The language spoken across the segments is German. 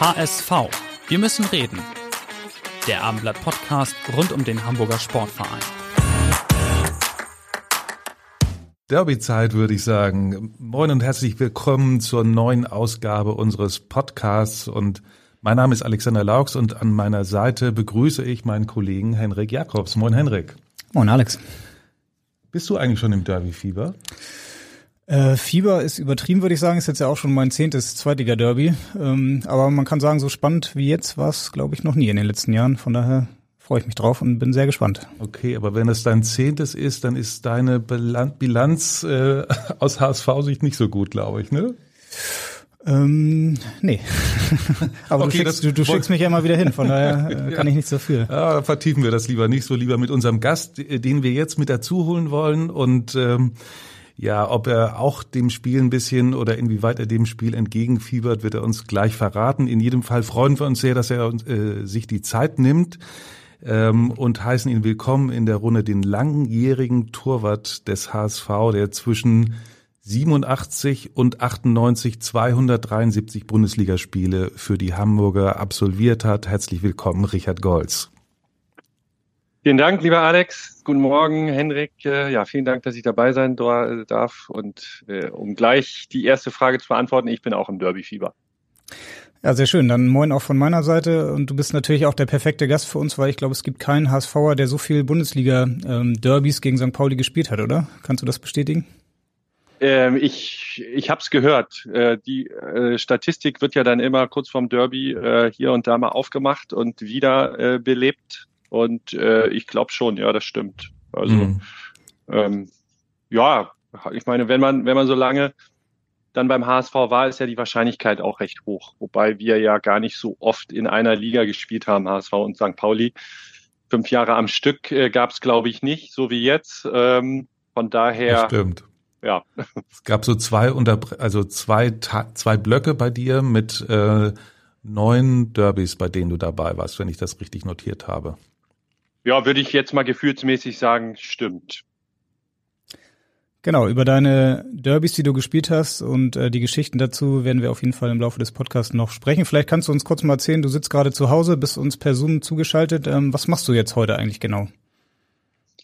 HSV. Wir müssen reden. Der Abendblatt Podcast rund um den Hamburger Sportverein. Derby-Zeit würde ich sagen. Moin und herzlich willkommen zur neuen Ausgabe unseres Podcasts und mein Name ist Alexander Laux und an meiner Seite begrüße ich meinen Kollegen Henrik Jakobs. Moin Henrik. Moin Alex. Bist du eigentlich schon im Derby-Fieber? Äh, Fieber ist übertrieben, würde ich sagen. Ist jetzt ja auch schon mein zehntes Zweitliga-Derby. Ähm, aber man kann sagen, so spannend wie jetzt war es, glaube ich, noch nie in den letzten Jahren. Von daher freue ich mich drauf und bin sehr gespannt. Okay, aber wenn es dein zehntes ist, dann ist deine Bilanz äh, aus HSV-Sicht nicht so gut, glaube ich, ne? Ähm, nee. Aber okay, du, schickst, du, du schickst mich ja immer wieder hin, von daher äh, kann ja. ich nichts dafür. Ja, vertiefen wir das lieber nicht so, lieber mit unserem Gast, den wir jetzt mit dazu holen wollen und ähm, ja, ob er auch dem Spiel ein bisschen oder inwieweit er dem Spiel entgegenfiebert, wird er uns gleich verraten. In jedem Fall freuen wir uns sehr, dass er äh, sich die Zeit nimmt ähm, und heißen ihn willkommen in der Runde den langjährigen Torwart des HSV, der zwischen 87 und 98 273 Bundesligaspiele für die Hamburger absolviert hat. Herzlich willkommen, Richard Golz. Vielen Dank, lieber Alex. Guten Morgen, Henrik. Äh, ja, vielen Dank, dass ich dabei sein darf. Und äh, um gleich die erste Frage zu beantworten, ich bin auch im Derby-Fieber. Ja, sehr schön. Dann moin auch von meiner Seite. Und du bist natürlich auch der perfekte Gast für uns, weil ich glaube, es gibt keinen HSVer, der so viel Bundesliga-Derbys ähm, gegen St. Pauli gespielt hat, oder? Kannst du das bestätigen? Ähm, ich ich habe es gehört. Äh, die äh, Statistik wird ja dann immer kurz vorm Derby äh, hier und da mal aufgemacht und wieder äh, belebt. Und äh, ich glaube schon, ja, das stimmt. Also mhm. ähm, ja, ich meine, wenn man, wenn man so lange dann beim HSV war, ist ja die Wahrscheinlichkeit auch recht hoch. Wobei wir ja gar nicht so oft in einer Liga gespielt haben, HSV und St. Pauli. Fünf Jahre am Stück äh, gab es, glaube ich, nicht, so wie jetzt. Ähm, von daher. Das stimmt. Ja. Es gab so zwei unter, also zwei, zwei Blöcke bei dir mit äh, neun Derbys, bei denen du dabei warst, wenn ich das richtig notiert habe. Ja, würde ich jetzt mal gefühlsmäßig sagen, stimmt. Genau, über deine Derbys, die du gespielt hast und äh, die Geschichten dazu werden wir auf jeden Fall im Laufe des Podcasts noch sprechen. Vielleicht kannst du uns kurz mal erzählen, du sitzt gerade zu Hause, bist uns per Zoom zugeschaltet. Ähm, was machst du jetzt heute eigentlich genau?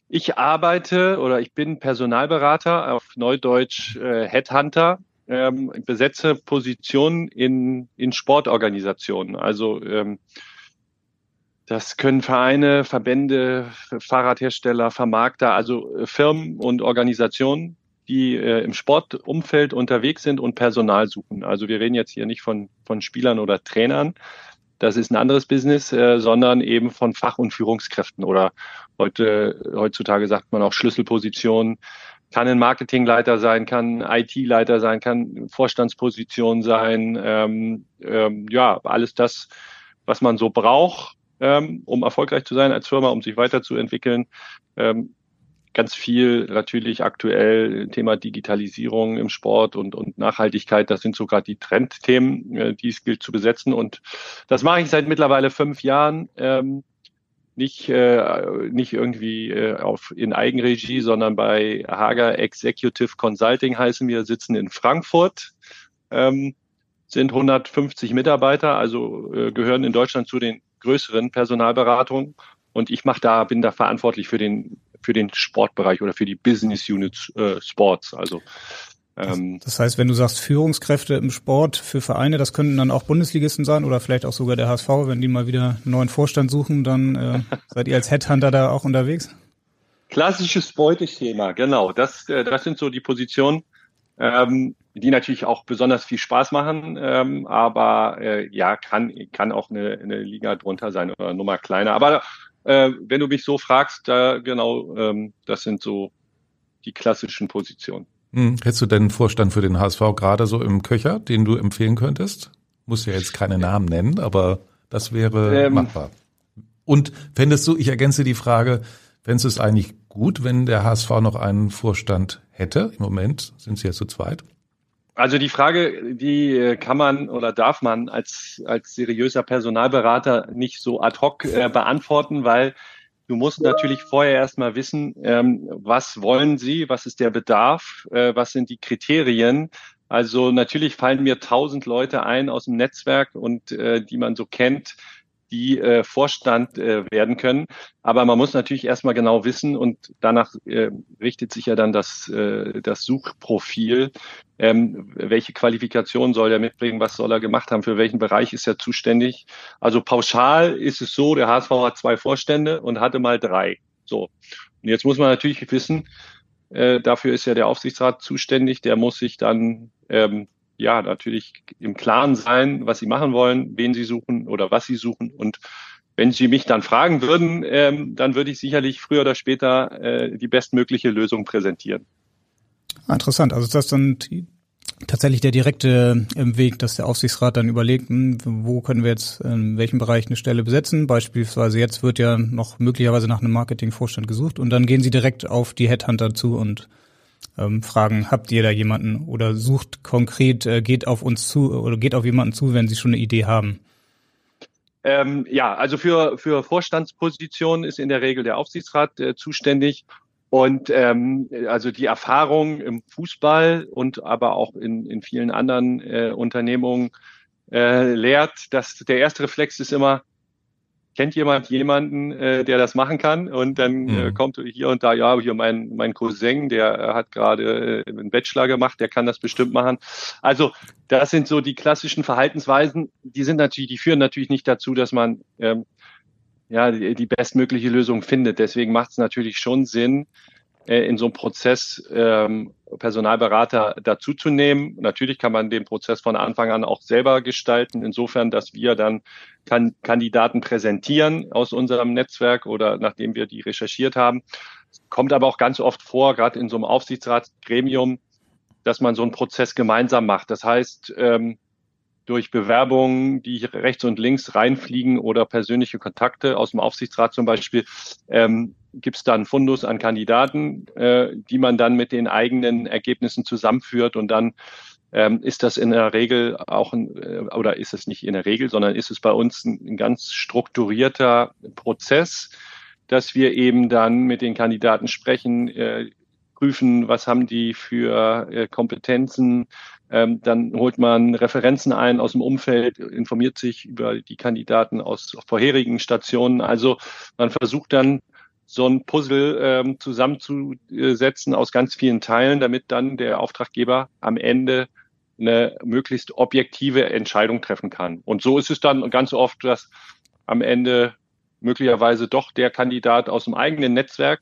Ich arbeite oder ich bin Personalberater, auf Neudeutsch äh, Headhunter, ähm, besetze Positionen in, in Sportorganisationen. Also ähm, das können Vereine, Verbände, Fahrradhersteller, Vermarkter, also äh, Firmen und Organisationen, die äh, im Sportumfeld unterwegs sind und Personal suchen. Also wir reden jetzt hier nicht von, von Spielern oder Trainern, das ist ein anderes Business, äh, sondern eben von Fach- und Führungskräften oder heute, heutzutage sagt man auch Schlüsselpositionen. Kann ein Marketingleiter sein, kann IT-Leiter sein, kann Vorstandsposition sein, ähm, ähm, ja, alles das, was man so braucht, ähm, um erfolgreich zu sein als Firma, um sich weiterzuentwickeln. Ähm, ganz viel natürlich aktuell Thema Digitalisierung im Sport und, und Nachhaltigkeit. Das sind sogar die Trendthemen, äh, die es gilt zu besetzen. Und das mache ich seit mittlerweile fünf Jahren. Ähm, nicht, äh, nicht irgendwie äh, auf, in Eigenregie, sondern bei Hager Executive Consulting heißen wir, sitzen in Frankfurt. Ähm, sind 150 Mitarbeiter, also äh, gehören in Deutschland zu den größeren Personalberatungen. Und ich mache da, bin da verantwortlich für den, für den Sportbereich oder für die Business Unit äh, Sports. Also ähm, das heißt, wenn du sagst Führungskräfte im Sport für Vereine, das könnten dann auch Bundesligisten sein oder vielleicht auch sogar der HSV, wenn die mal wieder einen neuen Vorstand suchen, dann äh, seid ihr als Headhunter da auch unterwegs? Klassisches Beuteschema, genau. Das, äh, das sind so die Positionen, ähm, die natürlich auch besonders viel Spaß machen, ähm, aber äh, ja, kann, kann auch eine, eine Liga drunter sein oder eine Nummer kleiner. Aber äh, wenn du mich so fragst, da genau, ähm, das sind so die klassischen Positionen. Hm. Hättest du denn einen Vorstand für den HSV gerade so im Köcher, den du empfehlen könntest? Muss ja jetzt keine Namen nennen, aber das wäre ähm, machbar. Und fändest du, ich ergänze die Frage, fändest du es eigentlich gut, wenn der HSV noch einen Vorstand hätte? Im Moment sind sie ja zu zweit. Also die Frage, die äh, kann man oder darf man als, als seriöser Personalberater nicht so ad hoc äh, beantworten, weil Du musst natürlich vorher erstmal wissen, ähm, was wollen Sie, was ist der Bedarf, äh, was sind die Kriterien. Also natürlich fallen mir tausend Leute ein aus dem Netzwerk und äh, die man so kennt, die äh, Vorstand äh, werden können. Aber man muss natürlich erstmal genau wissen und danach äh, richtet sich ja dann das, äh, das Suchprofil. Ähm, welche Qualifikation soll er mitbringen? Was soll er gemacht haben? Für welchen Bereich ist er zuständig? Also pauschal ist es so, der HSV hat zwei Vorstände und hatte mal drei. So. Und jetzt muss man natürlich wissen, äh, dafür ist ja der Aufsichtsrat zuständig. Der muss sich dann ähm, ja natürlich im Klaren sein, was sie machen wollen, wen sie suchen oder was sie suchen. Und wenn Sie mich dann fragen würden, ähm, dann würde ich sicherlich früher oder später äh, die bestmögliche Lösung präsentieren. Interessant. Also ist das dann tatsächlich der direkte ähm, Weg, dass der Aufsichtsrat dann überlegt, hm, wo können wir jetzt in welchem Bereich eine Stelle besetzen. Beispielsweise jetzt wird ja noch möglicherweise nach einem Marketingvorstand gesucht und dann gehen Sie direkt auf die Headhunter zu und ähm, fragen, habt ihr da jemanden oder sucht konkret, äh, geht auf uns zu oder geht auf jemanden zu, wenn sie schon eine Idee haben? Ähm, ja, also für, für Vorstandspositionen ist in der Regel der Aufsichtsrat äh, zuständig. Und ähm, also die Erfahrung im Fußball und aber auch in, in vielen anderen äh, Unternehmungen äh, lehrt, dass der erste Reflex ist immer, kennt jemand jemanden, äh, der das machen kann? Und dann mhm. äh, kommt hier und da, ja, hier mein, mein Cousin, der äh, hat gerade äh, einen Bachelor gemacht, der kann das bestimmt machen. Also das sind so die klassischen Verhaltensweisen, die sind natürlich, die führen natürlich nicht dazu, dass man ähm, ja die, die bestmögliche Lösung findet. Deswegen macht es natürlich schon Sinn, äh, in so einem Prozess ähm, Personalberater dazuzunehmen. Natürlich kann man den Prozess von Anfang an auch selber gestalten, insofern, dass wir dann kan Kandidaten präsentieren aus unserem Netzwerk oder nachdem wir die recherchiert haben. Kommt aber auch ganz oft vor, gerade in so einem Aufsichtsratsgremium, dass man so einen Prozess gemeinsam macht. Das heißt, ähm, durch Bewerbungen, die rechts und links reinfliegen oder persönliche Kontakte aus dem Aufsichtsrat zum Beispiel, ähm, gibt es dann Fundus an Kandidaten, äh, die man dann mit den eigenen Ergebnissen zusammenführt und dann ähm, ist das in der Regel auch ein, äh, oder ist es nicht in der Regel, sondern ist es bei uns ein, ein ganz strukturierter Prozess, dass wir eben dann mit den Kandidaten sprechen, äh, prüfen, was haben die für äh, Kompetenzen, ähm, dann holt man Referenzen ein aus dem Umfeld, informiert sich über die Kandidaten aus vorherigen Stationen. Also man versucht dann so ein Puzzle ähm, zusammenzusetzen aus ganz vielen Teilen, damit dann der Auftraggeber am Ende eine möglichst objektive Entscheidung treffen kann. Und so ist es dann ganz oft, dass am Ende möglicherweise doch der Kandidat aus dem eigenen Netzwerk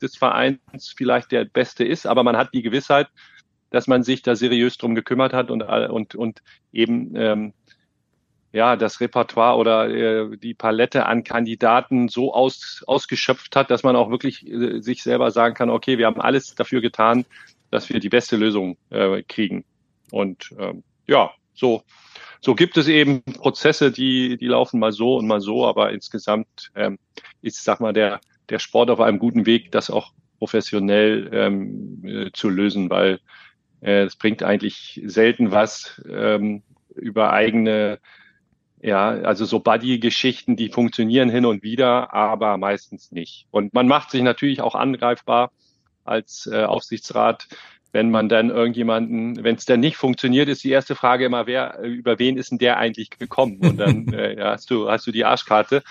des Vereins vielleicht der beste ist, aber man hat die Gewissheit, dass man sich da seriös drum gekümmert hat und, und, und eben ähm, ja, das Repertoire oder äh, die Palette an Kandidaten so aus, ausgeschöpft hat, dass man auch wirklich äh, sich selber sagen kann, okay, wir haben alles dafür getan, dass wir die beste Lösung äh, kriegen. Und ähm, ja, so, so gibt es eben Prozesse, die, die laufen mal so und mal so, aber insgesamt ähm, ist, sag mal, der, der Sport auf einem guten Weg, das auch professionell ähm, äh, zu lösen, weil äh, es bringt eigentlich selten was ähm, über eigene ja, also so Buddy-Geschichten, die funktionieren hin und wieder, aber meistens nicht. Und man macht sich natürlich auch angreifbar als äh, Aufsichtsrat, wenn man dann irgendjemanden, wenn es dann nicht funktioniert, ist die erste Frage immer, wer, über wen ist denn der eigentlich gekommen? Und dann äh, hast du hast du die Arschkarte.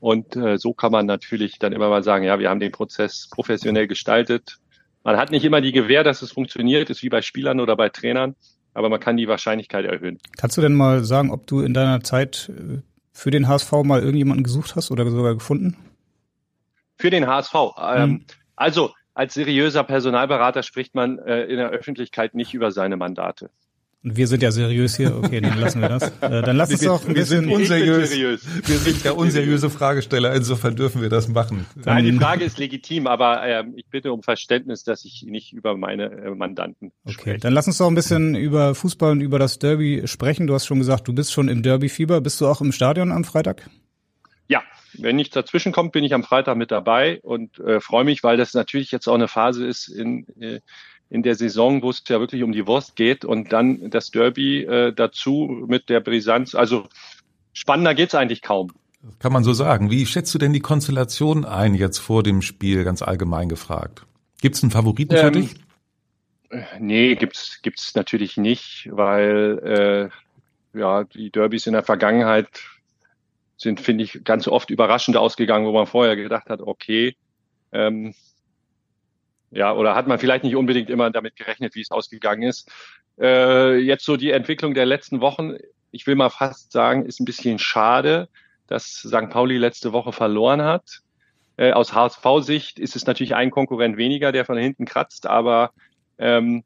Und äh, so kann man natürlich dann immer mal sagen, ja, wir haben den Prozess professionell gestaltet. Man hat nicht immer die Gewähr, dass es funktioniert, ist wie bei Spielern oder bei Trainern aber man kann die Wahrscheinlichkeit erhöhen. Kannst du denn mal sagen, ob du in deiner Zeit äh, für den HSV mal irgendjemanden gesucht hast oder sogar gefunden? Für den HSV. Ähm, hm. Also als seriöser Personalberater spricht man äh, in der Öffentlichkeit nicht über seine Mandate. Wir sind ja seriös hier. Okay, dann lassen wir das. Äh, dann lass uns doch ein bisschen wir sind unseriös. Wir sind ja unseriöse Fragesteller. Insofern dürfen wir das machen. Nein, die Frage ist legitim, aber äh, ich bitte um Verständnis, dass ich nicht über meine äh, Mandanten Okay, spreche. dann lass uns doch ein bisschen über Fußball und über das Derby sprechen. Du hast schon gesagt, du bist schon im Derby-Fieber. Bist du auch im Stadion am Freitag? Ja, wenn nichts dazwischen kommt, bin ich am Freitag mit dabei und äh, freue mich, weil das natürlich jetzt auch eine Phase ist in äh, in der Saison, wo es ja wirklich um die Wurst geht und dann das Derby äh, dazu mit der Brisanz. Also spannender geht's eigentlich kaum. Kann man so sagen. Wie schätzt du denn die Konstellation ein jetzt vor dem Spiel, ganz allgemein gefragt? Gibt's einen Favoriten für ähm, dich? Nee, gibt's gibt's natürlich nicht, weil äh, ja die Derbys in der Vergangenheit sind, finde ich, ganz oft überraschend ausgegangen, wo man vorher gedacht hat, okay, ähm, ja, oder hat man vielleicht nicht unbedingt immer damit gerechnet, wie es ausgegangen ist. Äh, jetzt so die Entwicklung der letzten Wochen, ich will mal fast sagen, ist ein bisschen schade, dass St. Pauli letzte Woche verloren hat. Äh, aus HSV-Sicht ist es natürlich ein Konkurrent weniger, der von hinten kratzt, aber ähm,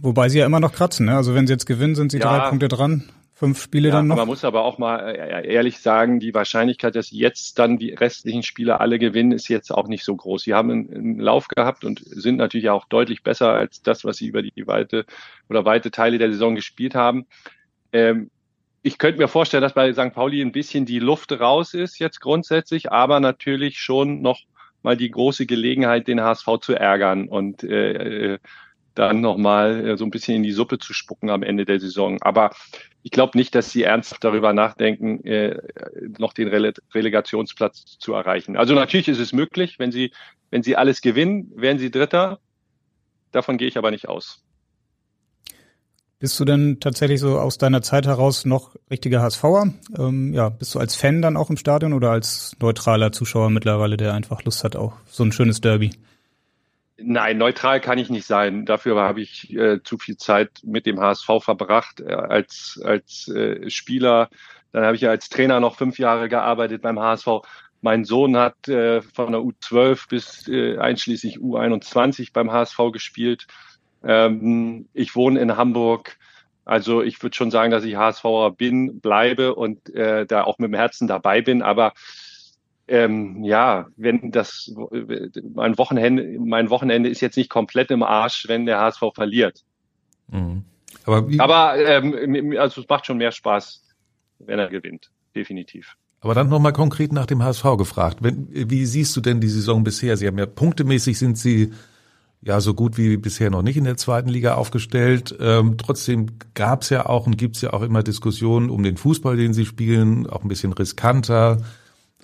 Wobei sie ja immer noch kratzen, ne? Also wenn sie jetzt gewinnen, sind sie ja, drei Punkte dran fünf Spiele ja, dann noch. Man muss aber auch mal äh, ehrlich sagen, die Wahrscheinlichkeit, dass jetzt dann die restlichen Spiele alle gewinnen, ist jetzt auch nicht so groß. Sie haben einen, Lauf gehabt und sind natürlich auch deutlich besser als das, was sie über die weite oder weite Teile der Saison gespielt haben. Ähm, ich könnte mir vorstellen, dass bei St. Pauli ein bisschen die Luft raus ist jetzt grundsätzlich, aber natürlich schon noch mal die große Gelegenheit, den HSV zu ärgern und äh, äh dann nochmal äh, so ein bisschen in die Suppe zu spucken am Ende der Saison. Aber ich glaube nicht, dass sie ernsthaft darüber nachdenken, äh, noch den Rele Relegationsplatz zu erreichen. Also natürlich ist es möglich, wenn sie, wenn sie alles gewinnen, werden sie Dritter. Davon gehe ich aber nicht aus. Bist du denn tatsächlich so aus deiner Zeit heraus noch richtiger HSVer? Ähm, ja, bist du als Fan dann auch im Stadion oder als neutraler Zuschauer mittlerweile, der einfach Lust hat auf so ein schönes Derby? Nein, neutral kann ich nicht sein. Dafür habe ich äh, zu viel Zeit mit dem HSV verbracht äh, als, als äh, Spieler. Dann habe ich ja als Trainer noch fünf Jahre gearbeitet beim HSV. Mein Sohn hat äh, von der U12 bis äh, einschließlich U21 beim HSV gespielt. Ähm, ich wohne in Hamburg. Also ich würde schon sagen, dass ich HSVer bin, bleibe und äh, da auch mit dem Herzen dabei bin. Aber ähm, ja, wenn das mein Wochenende, mein Wochenende ist jetzt nicht komplett im Arsch, wenn der HSV verliert. Mhm. Aber, Aber ähm, also es macht schon mehr Spaß, wenn er gewinnt, definitiv. Aber dann nochmal konkret nach dem HSV gefragt. Wenn, wie siehst du denn die Saison bisher? Sie haben ja punktemäßig sind sie ja so gut wie bisher noch nicht in der zweiten Liga aufgestellt. Ähm, trotzdem gab es ja auch und gibt es ja auch immer Diskussionen um den Fußball, den sie spielen, auch ein bisschen riskanter.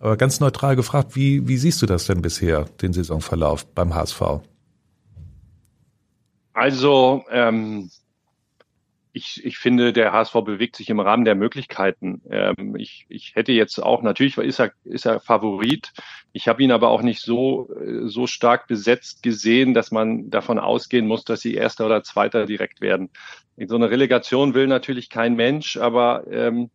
Aber ganz neutral gefragt, wie, wie siehst du das denn bisher, den Saisonverlauf beim HSV? Also, ähm, ich, ich finde, der HSV bewegt sich im Rahmen der Möglichkeiten. Ähm, ich, ich hätte jetzt auch, natürlich ist er, ist er Favorit. Ich habe ihn aber auch nicht so, so stark besetzt gesehen, dass man davon ausgehen muss, dass sie Erster oder Zweiter direkt werden. So eine Relegation will natürlich kein Mensch, aber ähm,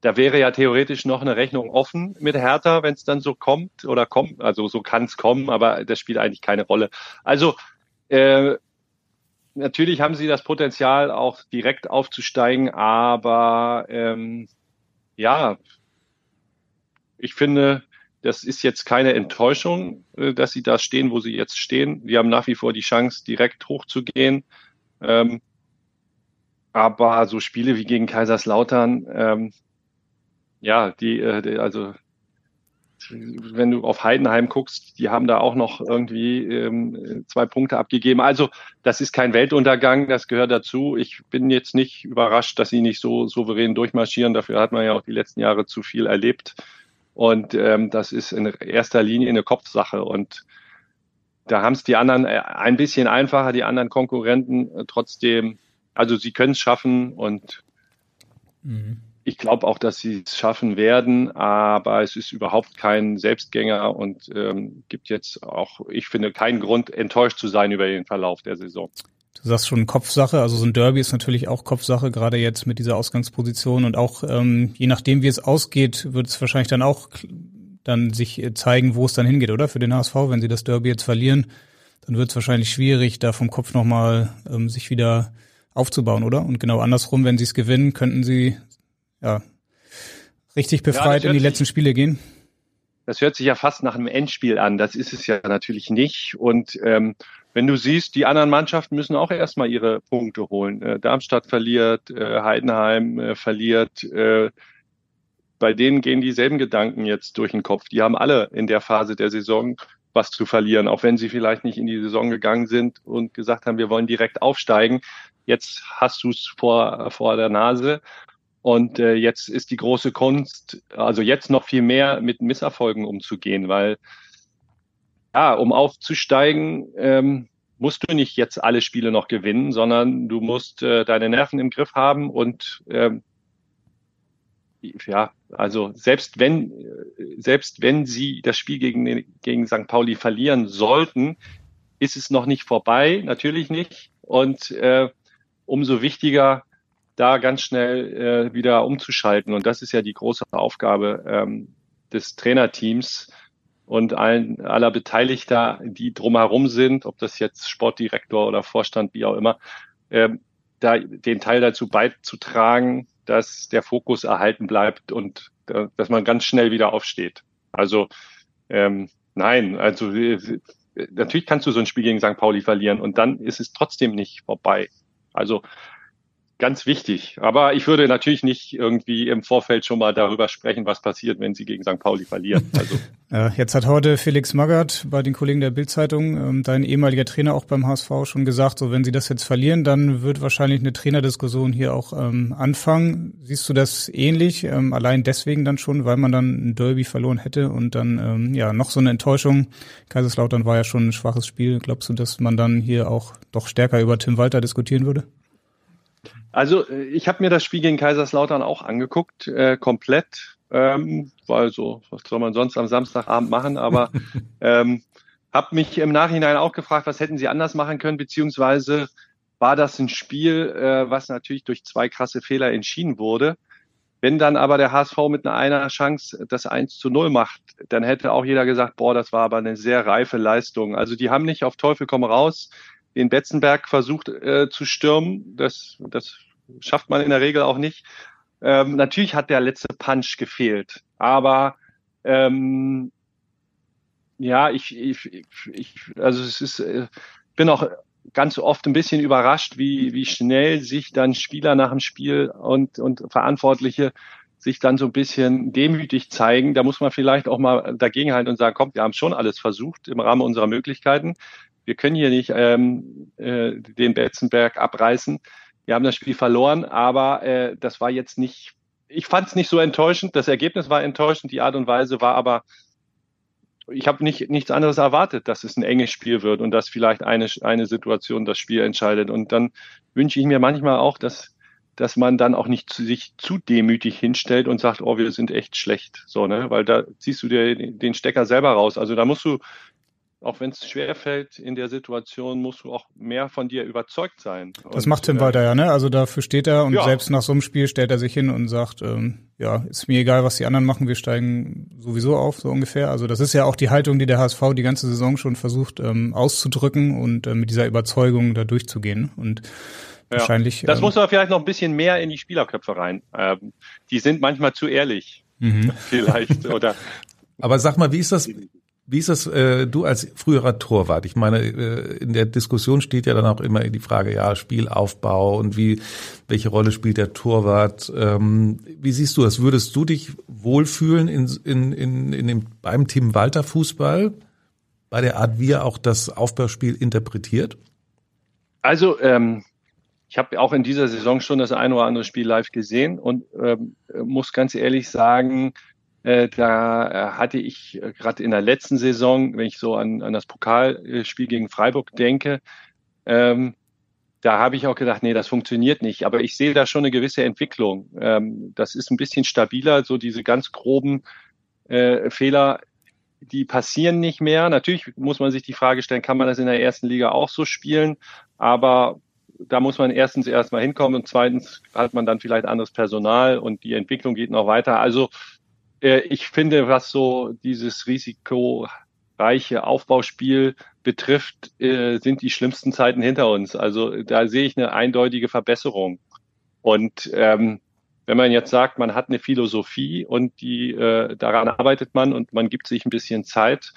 da wäre ja theoretisch noch eine Rechnung offen mit Hertha, wenn es dann so kommt oder kommt. Also so kann es kommen, aber das spielt eigentlich keine Rolle. Also äh, natürlich haben sie das Potenzial, auch direkt aufzusteigen, aber ähm, ja, ich finde, das ist jetzt keine Enttäuschung, äh, dass sie da stehen, wo sie jetzt stehen. Die haben nach wie vor die Chance, direkt hochzugehen. Ähm, aber so Spiele wie gegen Kaiserslautern, ähm, ja, die, äh, die, also wenn du auf Heidenheim guckst, die haben da auch noch irgendwie ähm, zwei Punkte abgegeben. Also das ist kein Weltuntergang, das gehört dazu. Ich bin jetzt nicht überrascht, dass sie nicht so souverän durchmarschieren. Dafür hat man ja auch die letzten Jahre zu viel erlebt. Und ähm, das ist in erster Linie eine Kopfsache. Und da haben es die anderen äh, ein bisschen einfacher, die anderen Konkurrenten äh, trotzdem. Also sie können es schaffen und mhm. Ich glaube auch, dass sie es schaffen werden, aber es ist überhaupt kein Selbstgänger und ähm, gibt jetzt auch, ich finde, keinen Grund, enttäuscht zu sein über den Verlauf der Saison. Du sagst schon Kopfsache, also so ein Derby ist natürlich auch Kopfsache, gerade jetzt mit dieser Ausgangsposition und auch ähm, je nachdem, wie es ausgeht, wird es wahrscheinlich dann auch dann sich zeigen, wo es dann hingeht, oder? Für den HSV, wenn sie das Derby jetzt verlieren, dann wird es wahrscheinlich schwierig, da vom Kopf nochmal ähm, sich wieder aufzubauen, oder? Und genau andersrum, wenn sie es gewinnen, könnten sie ja richtig befreit ja, in die letzten Spiele gehen. Das hört sich ja fast nach einem Endspiel an. Das ist es ja natürlich nicht. Und ähm, wenn du siehst, die anderen Mannschaften müssen auch erstmal ihre Punkte holen. Äh, Darmstadt verliert, äh, Heidenheim äh, verliert. Äh, bei denen gehen dieselben Gedanken jetzt durch den Kopf. Die haben alle in der Phase der Saison was zu verlieren, auch wenn sie vielleicht nicht in die Saison gegangen sind und gesagt haben, wir wollen direkt aufsteigen. Jetzt hast du es vor, vor der Nase. Und äh, jetzt ist die große Kunst, also jetzt noch viel mehr mit Misserfolgen umzugehen, weil ja, um aufzusteigen, ähm, musst du nicht jetzt alle Spiele noch gewinnen, sondern du musst äh, deine Nerven im Griff haben und ähm, ja, also selbst wenn, selbst wenn sie das Spiel gegen, gegen St. Pauli verlieren sollten, ist es noch nicht vorbei, natürlich nicht. Und äh, umso wichtiger, da ganz schnell äh, wieder umzuschalten. Und das ist ja die große Aufgabe ähm, des Trainerteams und allen, aller Beteiligter, die drumherum sind, ob das jetzt Sportdirektor oder Vorstand, wie auch immer, äh, da den Teil dazu beizutragen, dass der Fokus erhalten bleibt und äh, dass man ganz schnell wieder aufsteht. Also ähm, nein, also äh, natürlich kannst du so ein Spiel gegen St. Pauli verlieren und dann ist es trotzdem nicht vorbei. Also ganz wichtig. Aber ich würde natürlich nicht irgendwie im Vorfeld schon mal darüber sprechen, was passiert, wenn sie gegen St. Pauli verlieren. Also. jetzt hat heute Felix Magath bei den Kollegen der Bildzeitung, ähm, dein ehemaliger Trainer auch beim HSV, schon gesagt, so wenn sie das jetzt verlieren, dann wird wahrscheinlich eine Trainerdiskussion hier auch ähm, anfangen. Siehst du das ähnlich? Ähm, allein deswegen dann schon, weil man dann ein Derby verloren hätte und dann ähm, ja noch so eine Enttäuschung. Kaiserslautern war ja schon ein schwaches Spiel. Glaubst du, dass man dann hier auch doch stärker über Tim Walter diskutieren würde? Also äh, ich habe mir das Spiel gegen Kaiserslautern auch angeguckt, äh, komplett, ähm, weil so, was soll man sonst am Samstagabend machen, aber ähm, habe mich im Nachhinein auch gefragt, was hätten sie anders machen können, beziehungsweise war das ein Spiel, äh, was natürlich durch zwei krasse Fehler entschieden wurde. Wenn dann aber der HSV mit einer, einer Chance das 1 zu 0 macht, dann hätte auch jeder gesagt, boah, das war aber eine sehr reife Leistung. Also die haben nicht auf Teufel komm raus den Betzenberg versucht äh, zu stürmen. Das, das schafft man in der Regel auch nicht. Ähm, natürlich hat der letzte Punch gefehlt, aber ähm, ja, ich, ich, ich, also es ist, äh, bin auch ganz oft ein bisschen überrascht, wie, wie schnell sich dann Spieler nach dem Spiel und, und Verantwortliche sich dann so ein bisschen demütig zeigen. Da muss man vielleicht auch mal dagegenhalten und sagen, komm, wir haben schon alles versucht im Rahmen unserer Möglichkeiten wir können hier nicht ähm, äh, den Betzenberg abreißen. Wir haben das Spiel verloren, aber äh, das war jetzt nicht, ich fand es nicht so enttäuschend. Das Ergebnis war enttäuschend, die Art und Weise war aber, ich habe nicht, nichts anderes erwartet, dass es ein enges Spiel wird und dass vielleicht eine, eine Situation das Spiel entscheidet. Und dann wünsche ich mir manchmal auch, dass dass man dann auch nicht zu, sich zu demütig hinstellt und sagt, oh, wir sind echt schlecht, so, ne, weil da ziehst du dir den Stecker selber raus. Also da musst du auch wenn es schwer fällt in der Situation, musst du auch mehr von dir überzeugt sein. Das und, macht Tim äh, weiter, ja, ne? Also dafür steht er und ja. selbst nach so einem Spiel stellt er sich hin und sagt, ähm, ja, ist mir egal, was die anderen machen, wir steigen sowieso auf, so ungefähr. Also das ist ja auch die Haltung, die der HSV die ganze Saison schon versucht ähm, auszudrücken und äh, mit dieser Überzeugung da durchzugehen. Und ja. wahrscheinlich. Das ähm, muss aber vielleicht noch ein bisschen mehr in die Spielerköpfe rein. Ähm, die sind manchmal zu ehrlich. Mhm. Vielleicht. Oder aber sag mal, wie ist das? Wie ist das, äh, du als früherer Torwart? Ich meine, äh, in der Diskussion steht ja dann auch immer die Frage, ja, Spielaufbau und wie, welche Rolle spielt der Torwart? Ähm, wie siehst du das? Würdest du dich wohlfühlen in, in, in, in dem, beim Team Walter Fußball? Bei der Art, wie er auch das Aufbauspiel interpretiert? Also, ähm, ich habe auch in dieser Saison schon das ein oder andere Spiel live gesehen und ähm, muss ganz ehrlich sagen, da äh, hatte ich äh, gerade in der letzten Saison, wenn ich so an, an das Pokalspiel gegen Freiburg denke, ähm, da habe ich auch gedacht, nee, das funktioniert nicht. Aber ich sehe da schon eine gewisse Entwicklung. Ähm, das ist ein bisschen stabiler, so diese ganz groben äh, Fehler, die passieren nicht mehr. Natürlich muss man sich die Frage stellen, kann man das in der ersten Liga auch so spielen? Aber da muss man erstens erstmal hinkommen und zweitens hat man dann vielleicht anderes Personal und die Entwicklung geht noch weiter. Also äh, ich finde, was so dieses Risiko reiche Aufbauspiel betrifft, äh, sind die schlimmsten Zeiten hinter uns. Also da sehe ich eine eindeutige Verbesserung. Und ähm, wenn man jetzt sagt, man hat eine Philosophie und die äh, daran arbeitet man und man gibt sich ein bisschen Zeit,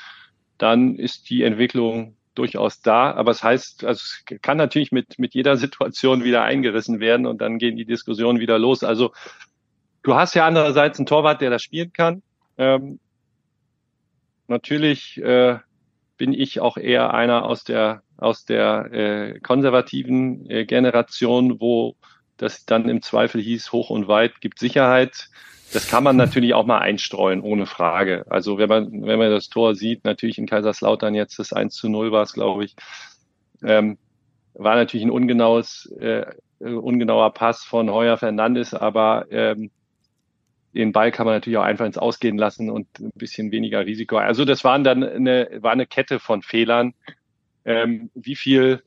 dann ist die Entwicklung durchaus da. Aber es heißt, also es kann natürlich mit, mit jeder Situation wieder eingerissen werden und dann gehen die Diskussionen wieder los. Also du hast ja andererseits einen Torwart, der das spielen kann. Ähm, natürlich äh, bin ich auch eher einer aus der aus der äh, konservativen äh, Generation, wo das dann im Zweifel hieß, hoch und weit gibt Sicherheit. Das kann man natürlich auch mal einstreuen, ohne Frage. Also wenn man, wenn man das Tor sieht, natürlich in Kaiserslautern jetzt das 1 zu 0 war es, glaube ich, ähm, war natürlich ein ungenaues, äh, ungenauer Pass von Heuer Fernandes, aber ähm, den Ball kann man natürlich auch einfach ins Ausgehen lassen und ein bisschen weniger Risiko. Also das waren dann eine, war eine Kette von Fehlern. Ähm, wie viel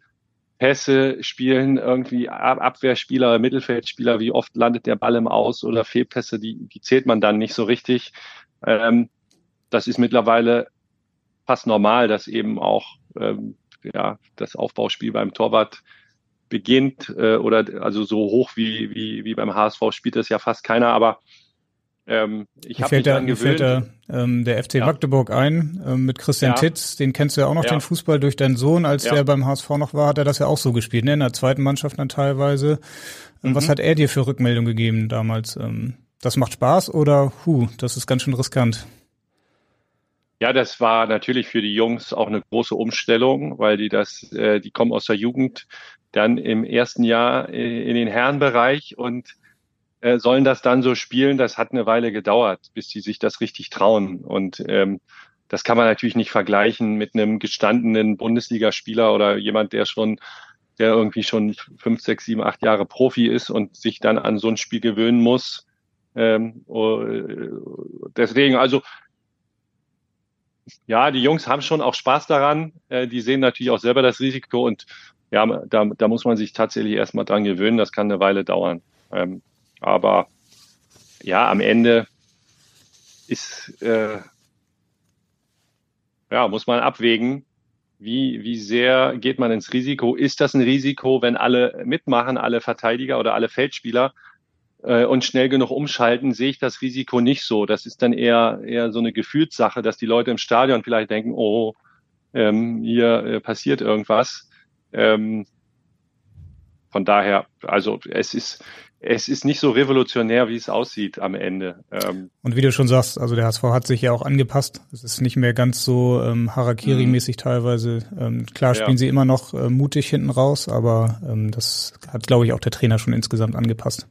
Pässe spielen irgendwie Abwehrspieler, Mittelfeldspieler, wie oft landet der Ball im Aus oder Fehlpässe, die, die zählt man dann nicht so richtig. Ähm, das ist mittlerweile fast normal, dass eben auch ähm, ja, das Aufbauspiel beim Torwart beginnt äh, oder also so hoch wie, wie, wie beim HSV spielt das ja fast keiner, aber ähm, ich habe mich da, gewöhnt. Fällt da, ähm, der FC ja. Magdeburg ein ähm, mit Christian ja. Titz, den kennst du ja auch noch, ja. den Fußball durch deinen Sohn, als der beim HSV noch war, hat er das ja auch so gespielt, ne? in der zweiten Mannschaft dann teilweise. Ähm, mhm. Was hat er dir für Rückmeldung gegeben damals? Ähm, das macht Spaß oder hu, das ist ganz schön riskant? Ja, das war natürlich für die Jungs auch eine große Umstellung, weil die das, äh, die kommen aus der Jugend, dann im ersten Jahr äh, in den Herrenbereich und äh, sollen das dann so spielen. Das hat eine Weile gedauert, bis die sich das richtig trauen. Und ähm, das kann man natürlich nicht vergleichen mit einem gestandenen Bundesligaspieler oder jemand, der schon, der irgendwie schon fünf, sechs, sieben, acht Jahre Profi ist und sich dann an so ein Spiel gewöhnen muss. Ähm, äh, deswegen, also ja, die Jungs haben schon auch Spaß daran. Äh, die sehen natürlich auch selber das Risiko und ja, da, da muss man sich tatsächlich erstmal dran gewöhnen. Das kann eine Weile dauern. Ähm, aber ja, am Ende ist, äh, ja, muss man abwägen, wie, wie sehr geht man ins Risiko? Ist das ein Risiko, wenn alle mitmachen, alle Verteidiger oder alle Feldspieler äh, und schnell genug umschalten, sehe ich das Risiko nicht so. Das ist dann eher, eher so eine Gefühlssache, dass die Leute im Stadion vielleicht denken, oh, ähm, hier äh, passiert irgendwas. Ähm, von daher, also es ist, es ist nicht so revolutionär, wie es aussieht am Ende. Ähm und wie du schon sagst, also der HSV hat sich ja auch angepasst. Es ist nicht mehr ganz so ähm, Harakiri-mäßig mhm. teilweise. Ähm, klar spielen ja. sie immer noch äh, mutig hinten raus, aber ähm, das hat, glaube ich, auch der Trainer schon insgesamt angepasst.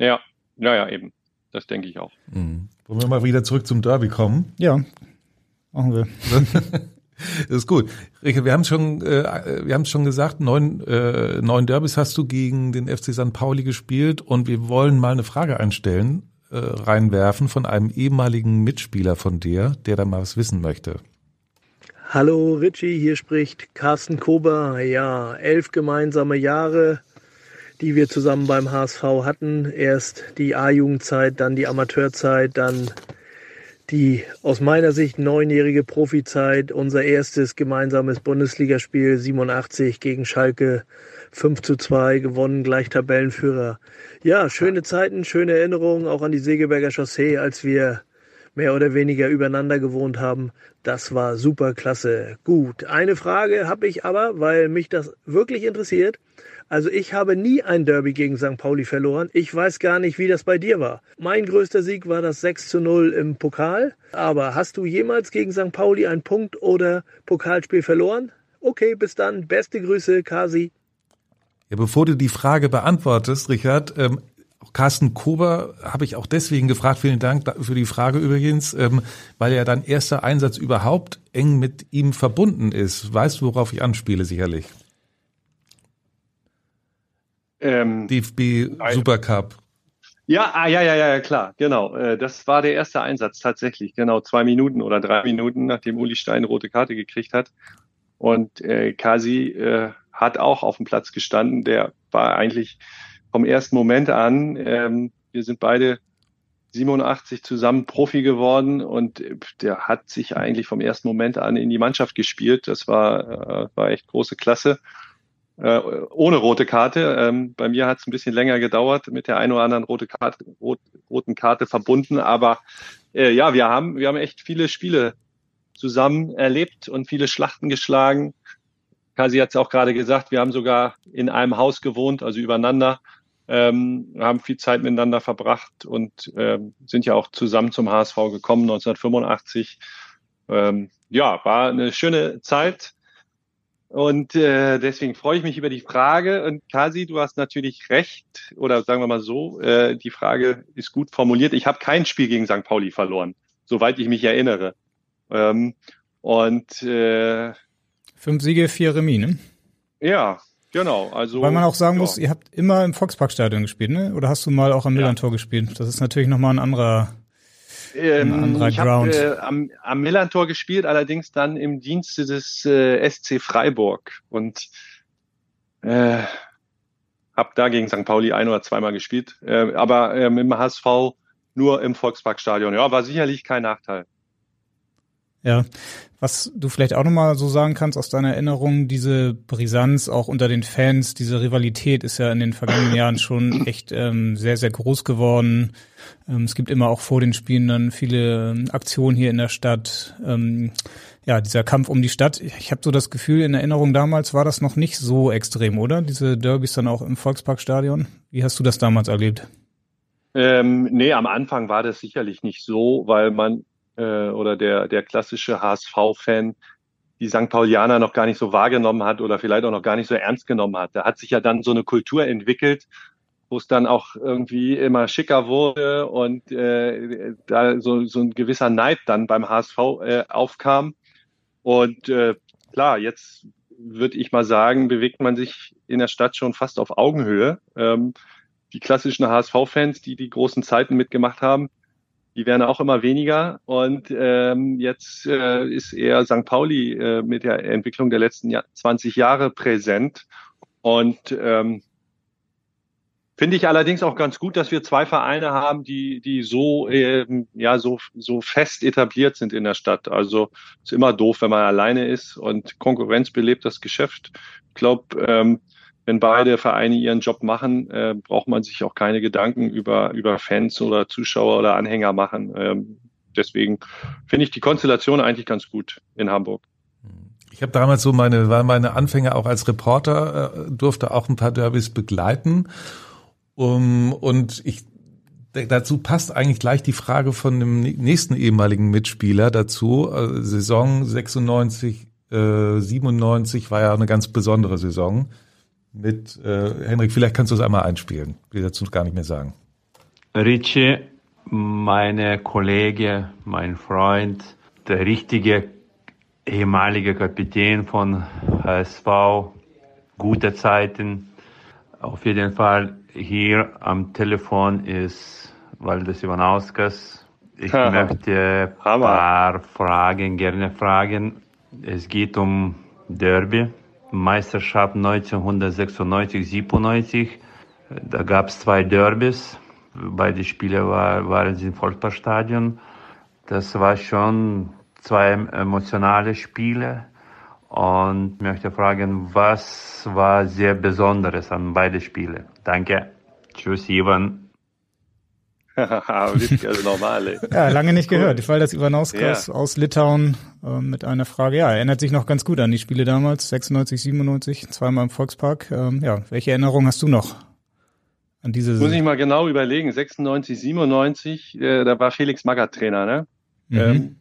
Ja, naja, eben. Das denke ich auch. Mhm. Wollen wir mal wieder zurück zum Derby kommen? Ja, machen wir. Das ist gut. Richard, wir haben schon, äh, wir haben schon gesagt, neun, äh, neun Derbys hast du gegen den FC St. Pauli gespielt und wir wollen mal eine Frage einstellen, äh, reinwerfen von einem ehemaligen Mitspieler von dir, der da mal was wissen möchte. Hallo Richie, hier spricht Carsten Kober. Ja, elf gemeinsame Jahre, die wir zusammen beim HSV hatten. Erst die A-Jugendzeit, dann die Amateurzeit, dann die aus meiner Sicht neunjährige Profizeit, unser erstes gemeinsames Bundesligaspiel 87 gegen Schalke 5 zu 2 gewonnen, gleich Tabellenführer. Ja, schöne Zeiten, schöne Erinnerungen auch an die Segeberger Chaussee, als wir mehr oder weniger übereinander gewohnt haben. Das war super klasse. Gut, eine Frage habe ich aber, weil mich das wirklich interessiert. Also ich habe nie ein Derby gegen St. Pauli verloren. Ich weiß gar nicht, wie das bei dir war. Mein größter Sieg war das 6 zu 0 im Pokal. Aber hast du jemals gegen St. Pauli ein Punkt- oder Pokalspiel verloren? Okay, bis dann. Beste Grüße, Kasi. Ja, bevor du die Frage beantwortest, Richard, ähm, Carsten Kober habe ich auch deswegen gefragt, vielen Dank für die Frage übrigens, ähm, weil ja dein erster Einsatz überhaupt eng mit ihm verbunden ist. Weißt du, worauf ich anspiele, sicherlich? Ähm, DFB Supercup. Ja, ah, ja, ja, ja, klar, genau. Äh, das war der erste Einsatz tatsächlich, genau, zwei Minuten oder drei Minuten, nachdem Uli Stein rote Karte gekriegt hat. Und äh, Kasi äh, hat auch auf dem Platz gestanden. Der war eigentlich vom ersten Moment an, ähm, wir sind beide 87 zusammen Profi geworden und der hat sich eigentlich vom ersten Moment an in die Mannschaft gespielt. Das war, äh, war echt große Klasse. Äh, ohne rote Karte. Ähm, bei mir hat es ein bisschen länger gedauert, mit der einen oder anderen rote Karte, rot, roten Karte verbunden. Aber äh, ja, wir haben, wir haben echt viele Spiele zusammen erlebt und viele Schlachten geschlagen. Kasi hat es auch gerade gesagt, wir haben sogar in einem Haus gewohnt, also übereinander ähm, haben viel Zeit miteinander verbracht und ähm, sind ja auch zusammen zum HSV gekommen 1985. Ähm, ja, war eine schöne Zeit. Und äh, deswegen freue ich mich über die Frage. Und Kasi, du hast natürlich recht, oder sagen wir mal so, äh, die Frage ist gut formuliert. Ich habe kein Spiel gegen St. Pauli verloren, soweit ich mich erinnere. Ähm, und äh, fünf Siege, vier Remis, ne? Ja, Genau, also. Weil man auch sagen ja. muss, ihr habt immer im Volksparkstadion gespielt, ne? Oder hast du mal auch am Millantor ja. gespielt? Das ist natürlich nochmal ein anderer, ähm, ich Ground. Hab, äh, am, am Millantor gespielt, allerdings dann im Dienste des äh, SC Freiburg und äh, hab da gegen St. Pauli ein oder zweimal gespielt, äh, aber äh, mit dem HSV nur im Volksparkstadion. Ja, war sicherlich kein Nachteil. Ja, was du vielleicht auch nochmal so sagen kannst aus deiner Erinnerung, diese Brisanz auch unter den Fans, diese Rivalität ist ja in den vergangenen Jahren schon echt ähm, sehr, sehr groß geworden. Ähm, es gibt immer auch vor den Spielen dann viele ähm, Aktionen hier in der Stadt. Ähm, ja, dieser Kampf um die Stadt. Ich habe so das Gefühl, in Erinnerung damals war das noch nicht so extrem, oder? Diese Derbys dann auch im Volksparkstadion. Wie hast du das damals erlebt? Ähm, nee, am Anfang war das sicherlich nicht so, weil man äh, oder der, der klassische HSV-Fan die St. Paulianer noch gar nicht so wahrgenommen hat oder vielleicht auch noch gar nicht so ernst genommen hat. Da hat sich ja dann so eine Kultur entwickelt, wo es dann auch irgendwie immer schicker wurde und äh, da so, so ein gewisser Neid dann beim HSV äh, aufkam. Und äh, klar, jetzt würde ich mal sagen, bewegt man sich in der Stadt schon fast auf Augenhöhe. Ähm, die klassischen HSV-Fans, die die großen Zeiten mitgemacht haben, die werden auch immer weniger. Und ähm, jetzt äh, ist eher St. Pauli äh, mit der Entwicklung der letzten Jahr 20 Jahre präsent. Und ähm, finde ich allerdings auch ganz gut, dass wir zwei Vereine haben, die die so ähm, ja so so fest etabliert sind in der Stadt. Also ist immer doof, wenn man alleine ist und Konkurrenz belebt das Geschäft. Ich glaube, ähm, wenn beide Vereine ihren Job machen, äh, braucht man sich auch keine Gedanken über, über Fans oder Zuschauer oder Anhänger machen. Ähm, deswegen finde ich die Konstellation eigentlich ganz gut in Hamburg. Ich habe damals so meine, war meine Anfänge auch als Reporter, äh, durfte auch ein paar Derbys begleiten. Um, und ich dazu passt eigentlich gleich die Frage von dem nächsten ehemaligen Mitspieler dazu. Also Saison 96, äh, 97 war ja eine ganz besondere Saison mit äh, Henrik, vielleicht kannst du es einmal einspielen. Ich will dazu gar nicht mehr sagen. Richie, meine Kollege, mein Freund, der richtige ehemalige Kapitän von HSV, gute Zeiten. Auf jeden Fall hier am Telefon ist Waldes Ivanauskas. Ich möchte ein paar Fragen gerne fragen. Es geht um Derby. Meisterschaft 1996, 97. Da gab es zwei Derbys. Beide Spiele war, waren im Volksparkstadion. Das war schon zwei emotionale Spiele. Und möchte fragen, was war sehr Besonderes an beide Spiele? Danke. Tschüss, Ivan. also normal, ey. Ja, lange nicht gehört. Ich fall das Ivanauskas ja. aus Litauen äh, mit einer Frage. Ja, erinnert sich noch ganz gut an die Spiele damals, 96, 97, zweimal im Volkspark. Ähm, ja, welche Erinnerungen hast du noch an diese Muss ich mal genau überlegen. 96, 97, äh, da war Felix Magath Trainer, ne? Mhm. Ähm,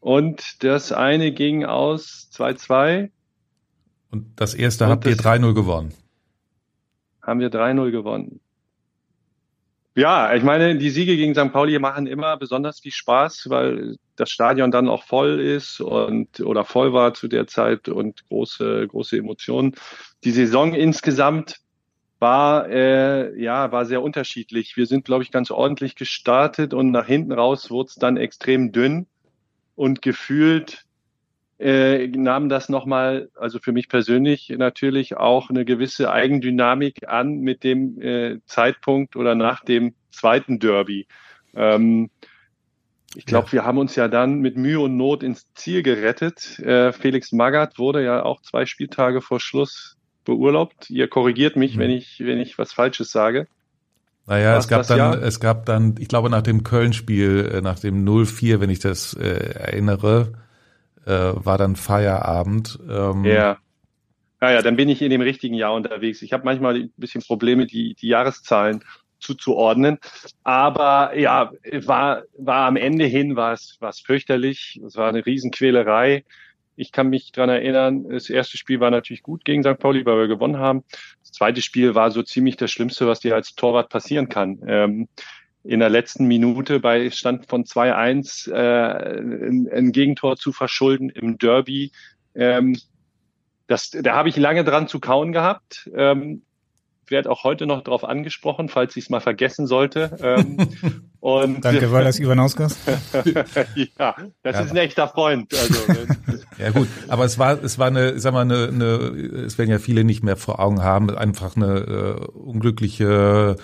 und das eine ging aus 2-2. Und das erste und habt ihr 3-0 gewonnen. Haben wir 3-0 gewonnen. Ja, ich meine, die Siege gegen St. Pauli machen immer besonders viel Spaß, weil das Stadion dann auch voll ist und oder voll war zu der Zeit und große große Emotionen. Die Saison insgesamt war äh, ja war sehr unterschiedlich. Wir sind, glaube ich, ganz ordentlich gestartet und nach hinten raus wurde es dann extrem dünn und gefühlt äh, nahm das nochmal, also für mich persönlich natürlich auch eine gewisse Eigendynamik an mit dem äh, Zeitpunkt oder nach dem zweiten Derby, Ähm, ich glaube, ja. wir haben uns ja dann mit Mühe und Not ins Ziel gerettet. Äh, Felix Magath wurde ja auch zwei Spieltage vor Schluss beurlaubt. Ihr korrigiert mich, mhm. wenn ich, wenn ich was Falsches sage. Naja, es gab dann, Jahr? es gab dann, ich glaube, nach dem Köln-Spiel, äh, nach dem 0-4, wenn ich das äh, erinnere, äh, war dann Feierabend. Ähm, ja. Ja, ja, dann bin ich in dem richtigen Jahr unterwegs. Ich habe manchmal ein bisschen Probleme, die, die Jahreszahlen zuzuordnen. Aber ja, war, war am Ende hin, war es, war es fürchterlich. Es war eine Riesenquälerei. Ich kann mich dran erinnern, das erste Spiel war natürlich gut gegen St. Pauli, weil wir gewonnen haben. Das zweite Spiel war so ziemlich das Schlimmste, was dir als Torwart passieren kann. Ähm, in der letzten Minute bei Stand von 2-1 äh, ein, ein, Gegentor zu verschulden im Derby. Ähm, das, da habe ich lange dran zu kauen gehabt. Ähm, werde auch heute noch darauf angesprochen, falls ich es mal vergessen sollte. Ähm, und Danke, weil das Ivanauskas. ja, das ja. ist ein echter Freund. Also, ja gut, aber es war, es war eine, sag mal, eine, eine, es werden ja viele nicht mehr vor Augen haben, einfach eine äh, unglückliche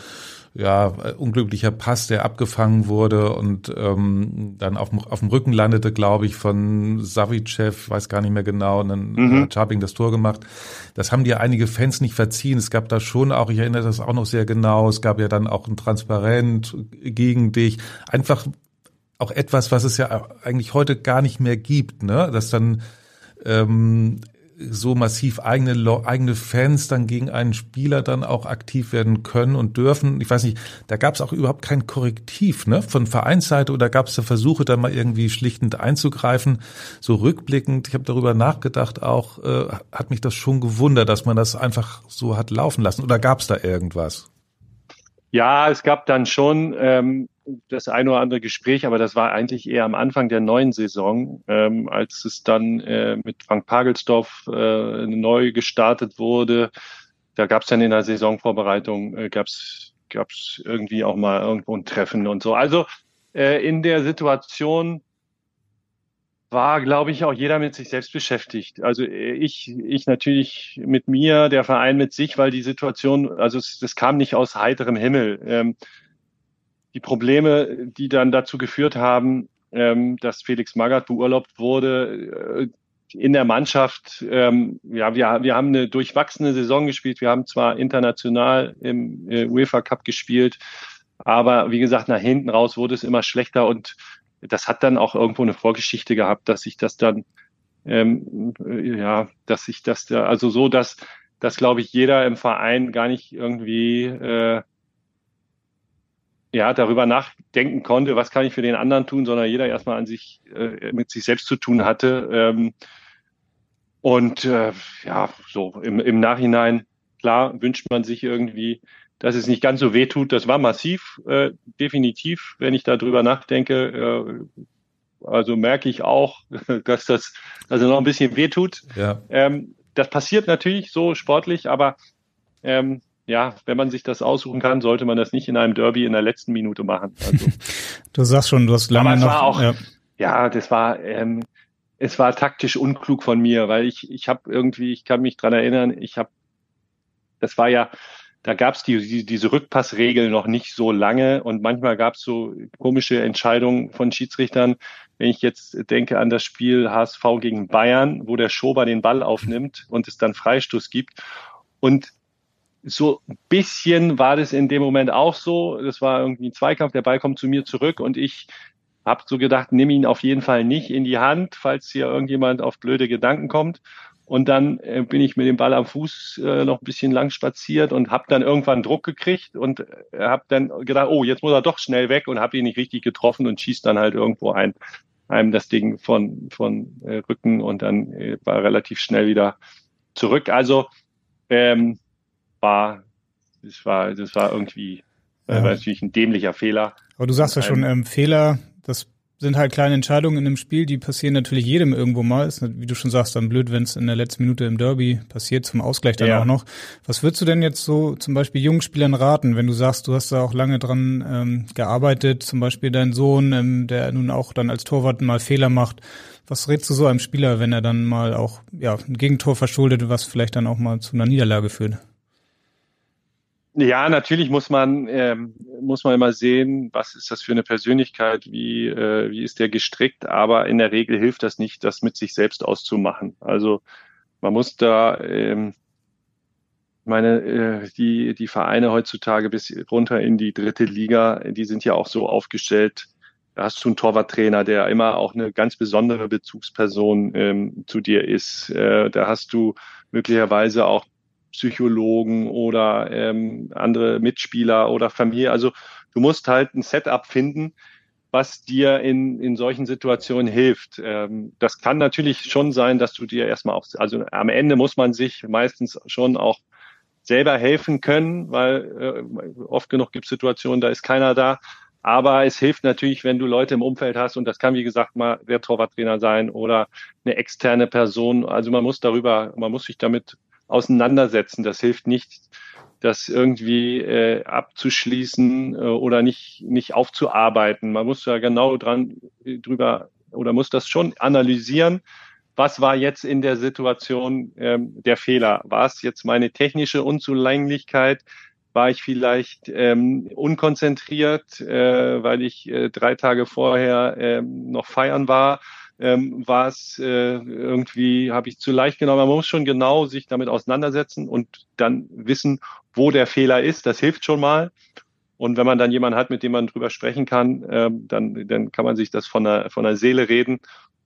ja, unglücklicher Pass, der abgefangen wurde und ähm, dann auf dem, auf dem Rücken landete, glaube ich, von Savicev, weiß gar nicht mehr genau, und dann mhm. hat Scharping das Tor gemacht. Das haben dir einige Fans nicht verziehen. Es gab da schon auch, ich erinnere das auch noch sehr genau, es gab ja dann auch ein Transparent gegen dich. Einfach auch etwas, was es ja eigentlich heute gar nicht mehr gibt, ne? Dass dann ähm, so massiv eigene, eigene Fans dann gegen einen Spieler dann auch aktiv werden können und dürfen. Ich weiß nicht, da gab es auch überhaupt kein Korrektiv ne? von Vereinsseite oder gab es da Versuche, da mal irgendwie schlichtend einzugreifen. So rückblickend, ich habe darüber nachgedacht, auch äh, hat mich das schon gewundert, dass man das einfach so hat laufen lassen. Oder gab es da irgendwas? Ja, es gab dann schon ähm, das eine oder andere Gespräch, aber das war eigentlich eher am Anfang der neuen Saison, ähm, als es dann äh, mit Frank Pagelsdorf äh, neu gestartet wurde. Da gab es dann in der Saisonvorbereitung, äh, gab es irgendwie auch mal irgendwo ein Treffen und so. Also äh, in der Situation war, glaube ich, auch jeder mit sich selbst beschäftigt. Also äh, ich, ich natürlich mit mir, der Verein mit sich, weil die Situation, also es, das kam nicht aus heiterem Himmel. Ähm, die Probleme, die dann dazu geführt haben, ähm, dass Felix Magath beurlaubt wurde, äh, in der Mannschaft, ähm, ja, wir, wir haben eine durchwachsene Saison gespielt. Wir haben zwar international im äh, UEFA Cup gespielt, aber wie gesagt, nach hinten raus wurde es immer schlechter und das hat dann auch irgendwo eine Vorgeschichte gehabt, dass sich das dann, ähm, ja, dass sich das da, also so, dass, dass glaube ich jeder im Verein gar nicht irgendwie äh, ja, darüber nachdenken konnte, was kann ich für den anderen tun, sondern jeder erstmal an sich, äh, mit sich selbst zu tun hatte. Ähm, und äh, ja, so im, im Nachhinein, klar, wünscht man sich irgendwie, dass es nicht ganz so weh tut. Das war massiv, äh, definitiv, wenn ich darüber nachdenke. Äh, also merke ich auch, dass das also noch ein bisschen weh tut. Ja. Ähm, das passiert natürlich so sportlich, aber ähm, ja, wenn man sich das aussuchen kann, sollte man das nicht in einem Derby in der letzten Minute machen. Also, du sagst schon, du hast lange aber es noch. War auch, ja. ja, das war, ähm, es war taktisch unklug von mir, weil ich, ich habe irgendwie, ich kann mich dran erinnern, ich habe, das war ja, da gab es die, die, diese Rückpassregel noch nicht so lange und manchmal gab es so komische Entscheidungen von Schiedsrichtern. Wenn ich jetzt denke an das Spiel HSV gegen Bayern, wo der Schober den Ball aufnimmt und es dann Freistoß gibt. Und so ein bisschen war das in dem Moment auch so. Das war irgendwie ein Zweikampf, der Ball kommt zu mir zurück und ich habe so gedacht, nimm ihn auf jeden Fall nicht in die Hand, falls hier irgendjemand auf blöde Gedanken kommt. Und dann äh, bin ich mit dem Ball am Fuß äh, noch ein bisschen lang spaziert und habe dann irgendwann Druck gekriegt und äh, habe dann gedacht, oh, jetzt muss er doch schnell weg und habe ihn nicht richtig getroffen und schießt dann halt irgendwo ein, einem das Ding von, von äh, Rücken und dann äh, war relativ schnell wieder zurück. Also ähm, war, das war, das war irgendwie, äh, ja. war natürlich ein dämlicher Fehler. Aber du sagst ja schon, ähm, Fehler, das sind halt kleine Entscheidungen in einem Spiel, die passieren natürlich jedem irgendwo mal. Ist, wie du schon sagst, dann blöd, wenn es in der letzten Minute im Derby passiert, zum Ausgleich dann ja. auch noch. Was würdest du denn jetzt so zum Beispiel jungen Spielern raten, wenn du sagst, du hast da auch lange dran ähm, gearbeitet, zum Beispiel dein Sohn, ähm, der nun auch dann als Torwart mal Fehler macht. Was rätst du so einem Spieler, wenn er dann mal auch ja, ein Gegentor verschuldet, was vielleicht dann auch mal zu einer Niederlage führt? Ja, natürlich muss man, ähm, muss man immer sehen, was ist das für eine Persönlichkeit, wie, äh, wie ist der gestrickt, aber in der Regel hilft das nicht, das mit sich selbst auszumachen. Also man muss da, ähm, meine, äh, die, die Vereine heutzutage bis runter in die dritte Liga, die sind ja auch so aufgestellt, da hast du einen Torwarttrainer, der immer auch eine ganz besondere Bezugsperson ähm, zu dir ist. Äh, da hast du möglicherweise auch Psychologen oder ähm, andere Mitspieler oder Familie. Also du musst halt ein Setup finden, was dir in, in solchen Situationen hilft. Ähm, das kann natürlich schon sein, dass du dir erstmal auch, also am Ende muss man sich meistens schon auch selber helfen können, weil äh, oft genug gibt es Situationen, da ist keiner da. Aber es hilft natürlich, wenn du Leute im Umfeld hast und das kann, wie gesagt, mal der Torwarttrainer sein oder eine externe Person. Also man muss darüber, man muss sich damit auseinandersetzen. Das hilft nicht, das irgendwie äh, abzuschließen äh, oder nicht, nicht aufzuarbeiten. Man muss ja genau dran äh, drüber oder muss das schon analysieren. Was war jetzt in der Situation ähm, der Fehler? War es jetzt meine technische Unzulänglichkeit? War ich vielleicht ähm, unkonzentriert, äh, weil ich äh, drei Tage vorher äh, noch feiern war? Ähm, war es äh, irgendwie, habe ich zu leicht genommen. Man muss schon genau sich damit auseinandersetzen und dann wissen, wo der Fehler ist. Das hilft schon mal. Und wenn man dann jemanden hat, mit dem man drüber sprechen kann, ähm, dann, dann kann man sich das von der, von der Seele reden.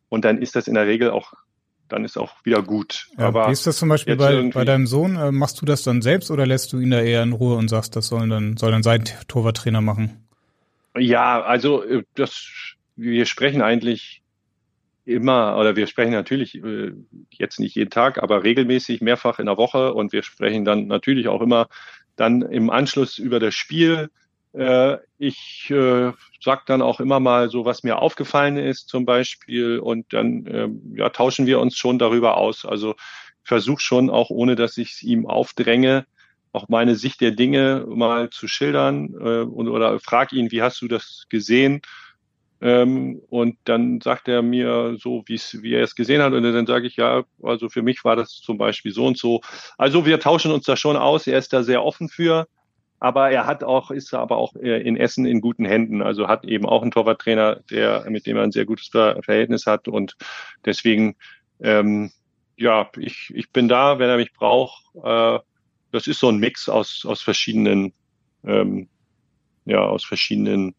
Und dann ist das in der Regel auch, dann ist auch wieder gut. Ja, Aber wie ist das zum Beispiel bei, bei deinem Sohn? Äh, machst du das dann selbst oder lässt du ihn da eher in Ruhe und sagst, das sollen dann, soll dann sein Torwarttrainer machen? Ja, also äh, das, wir sprechen eigentlich immer, oder wir sprechen natürlich äh, jetzt nicht jeden Tag, aber regelmäßig mehrfach in der Woche und wir sprechen dann natürlich auch immer dann im Anschluss über das Spiel. Äh, ich äh, sag dann auch immer mal so, was mir aufgefallen ist zum Beispiel und dann äh, ja, tauschen wir uns schon darüber aus. Also versuche schon auch, ohne dass ich es ihm aufdränge, auch meine Sicht der Dinge mal zu schildern äh, und, oder frag ihn, wie hast du das gesehen? Ähm, und dann sagt er mir so, wie er es gesehen hat. Und dann sage ich, ja, also für mich war das zum Beispiel so und so. Also wir tauschen uns da schon aus. Er ist da sehr offen für. Aber er hat auch, ist aber auch äh, in Essen in guten Händen. Also hat eben auch einen Torwarttrainer, der, mit dem er ein sehr gutes Verhältnis hat. Und deswegen, ähm, ja, ich, ich bin da, wenn er mich braucht. Äh, das ist so ein Mix aus, aus verschiedenen, ähm, ja, aus verschiedenen